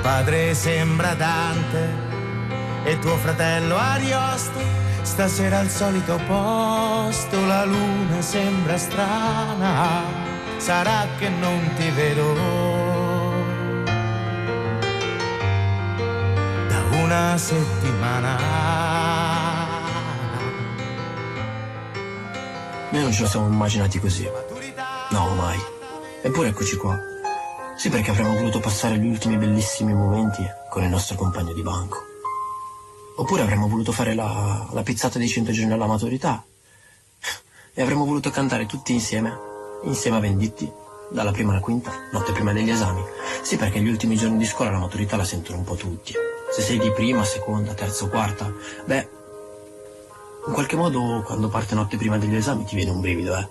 Padre sembra Dante e tuo fratello Ariosto. Stasera al solito posto la luna sembra strana, sarà che non ti vedo da una settimana. Noi non ce lo siamo immaginati così. No, mai. Eppure eccoci qua. Sì, perché avremmo voluto passare gli ultimi bellissimi momenti con il nostro compagno di banco. Oppure avremmo voluto fare la, la pizzata dei 100 giorni alla maturità. E avremmo voluto cantare tutti insieme, insieme a Venditti, dalla prima alla quinta, notte prima degli esami. Sì, perché gli ultimi giorni di scuola la maturità la sentono un po' tutti. Se sei di prima, seconda, terza o quarta, beh, in qualche modo quando parte notte prima degli esami ti viene un brivido, eh.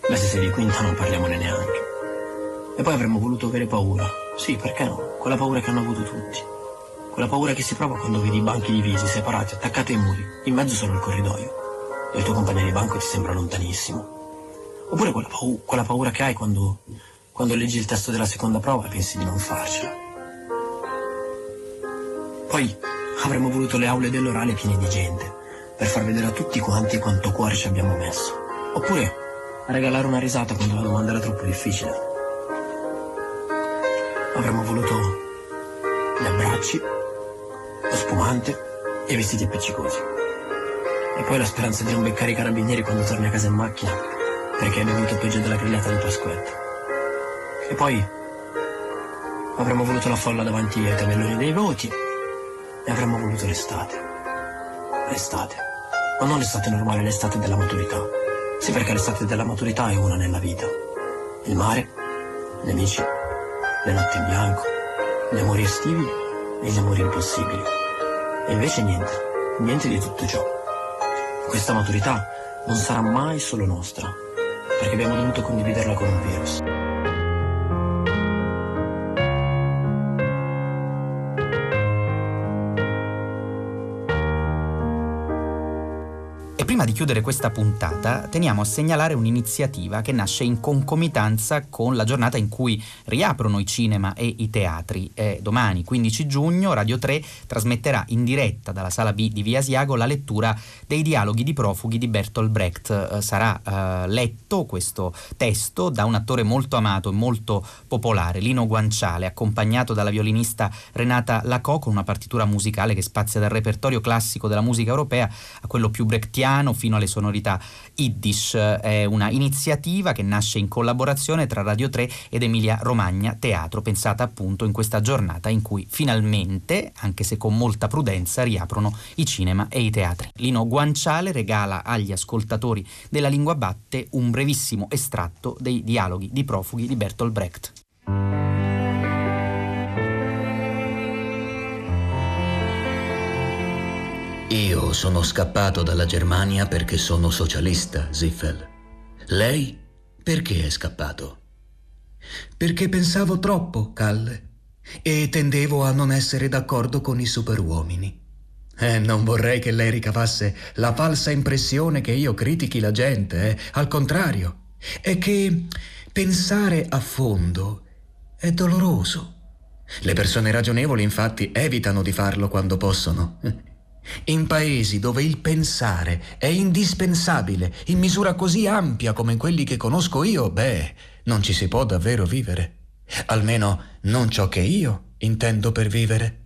Beh, se sei di quinta non parliamone neanche. E poi avremmo voluto avere paura. Sì, perché no? Quella paura che hanno avuto tutti. Quella paura che si prova quando vedi i banchi divisi, separati, attaccati ai muri, in mezzo solo il corridoio. E il tuo compagno di banco ti sembra lontanissimo. Oppure quella, pau- quella paura che hai quando, quando leggi il testo della seconda prova e pensi di non farcela. Poi avremmo voluto le aule dell'orale piene di gente, per far vedere a tutti quanti quanto cuore ci abbiamo messo. Oppure regalare una risata quando la domanda era troppo difficile. Avremmo voluto gli abbracci, lo spumante e i vestiti appiccicosi. E poi la speranza di non beccare i carabinieri quando torni a casa in macchina, perché hai bevuto peggio della grigliata di Pasquetta. E poi avremmo voluto la folla davanti ai tabelloni dei voti e avremmo voluto l'estate. L'estate. Ma non l'estate normale, l'estate della maturità. Sì, perché l'estate della maturità è una nella vita. Il mare, gli amici, le notti in bianco, gli amori estivi e gli amori impossibili. E invece niente, niente di tutto ciò. Questa maturità non sarà mai solo nostra, perché abbiamo dovuto condividerla con un virus. Prima di chiudere questa puntata teniamo a segnalare un'iniziativa che nasce in concomitanza con la giornata in cui riaprono i cinema e i teatri. E domani, 15 giugno, Radio 3 trasmetterà in diretta dalla sala B di Via Asiago la lettura dei dialoghi di profughi di Bertolt Brecht. Eh, sarà eh, letto questo testo da un attore molto amato e molto popolare, Lino Guanciale, accompagnato dalla violinista Renata Lacò con una partitura musicale che spazia dal repertorio classico della musica europea a quello più brechtiano fino alle sonorità Yiddish. È una iniziativa che nasce in collaborazione tra Radio 3 ed Emilia Romagna Teatro, pensata appunto in questa giornata in cui finalmente, anche se con molta prudenza, riaprono i cinema e i teatri. Lino Guanciale regala agli ascoltatori della Lingua Batte un brevissimo estratto dei dialoghi di profughi di Bertolt Brecht. Io sono scappato dalla Germania perché sono socialista, Ziffel. Lei perché è scappato? Perché pensavo troppo, Calle, e tendevo a non essere d'accordo con i superuomini. Eh, non vorrei che lei ricavasse la falsa impressione che io critichi la gente, eh. al contrario, è che pensare a fondo è doloroso. Le persone ragionevoli infatti evitano di farlo quando possono. In paesi dove il pensare è indispensabile in misura così ampia come in quelli che conosco io, beh, non ci si può davvero vivere. Almeno non ciò che io intendo per vivere.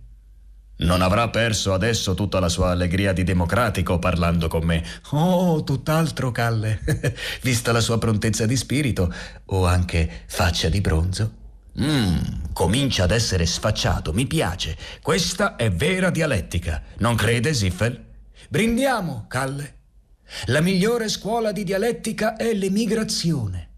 Non avrà perso adesso tutta la sua allegria di democratico parlando con me. Oh, tutt'altro, Calle. Vista la sua prontezza di spirito, o anche faccia di bronzo. Mmm, comincia ad essere sfacciato, mi piace. Questa è vera dialettica. Non crede, Ziffel? Brindiamo, Calle. La migliore scuola di dialettica è l'emigrazione.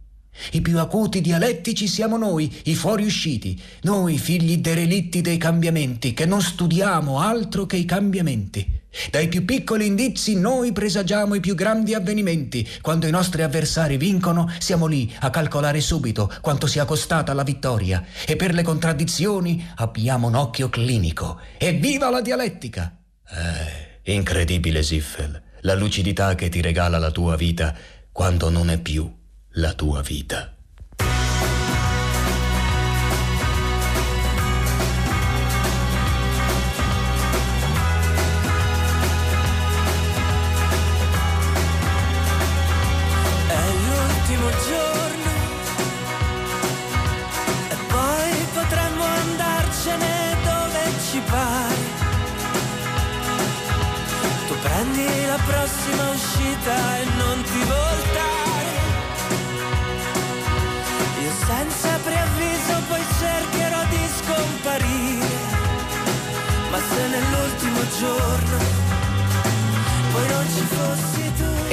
I più acuti dialettici siamo noi, i fuoriusciti, noi figli derelitti dei cambiamenti, che non studiamo altro che i cambiamenti. Dai più piccoli indizi noi presagiamo i più grandi avvenimenti. Quando i nostri avversari vincono, siamo lì a calcolare subito quanto sia costata la vittoria. E per le contraddizioni abbiamo un occhio clinico. Evviva la dialettica! Eh, incredibile Ziffel, la lucidità che ti regala la tua vita quando non è più la tua vita.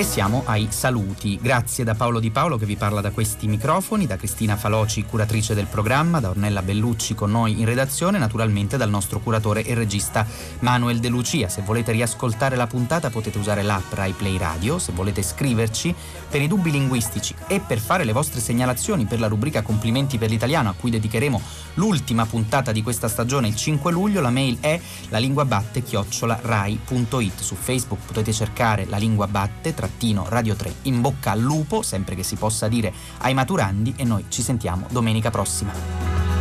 E siamo ai saluti. Grazie da Paolo Di Paolo che vi parla da questi microfoni, da Cristina Faloci, curatrice del programma, da Ornella Bellucci con noi in redazione, naturalmente dal nostro curatore e regista Manuel De Lucia. Se volete riascoltare la puntata potete usare l'app Rai Play Radio, se volete scriverci per i dubbi linguistici e per fare le vostre segnalazioni per la rubrica Complimenti per l'italiano a cui dedicheremo l'ultima puntata di questa stagione il 5 luglio, la mail è lalinguabatte-rai.it. Su Facebook potete cercare la lingua batte Radio 3 in bocca al lupo, sempre che si possa dire ai maturandi e noi ci sentiamo domenica prossima.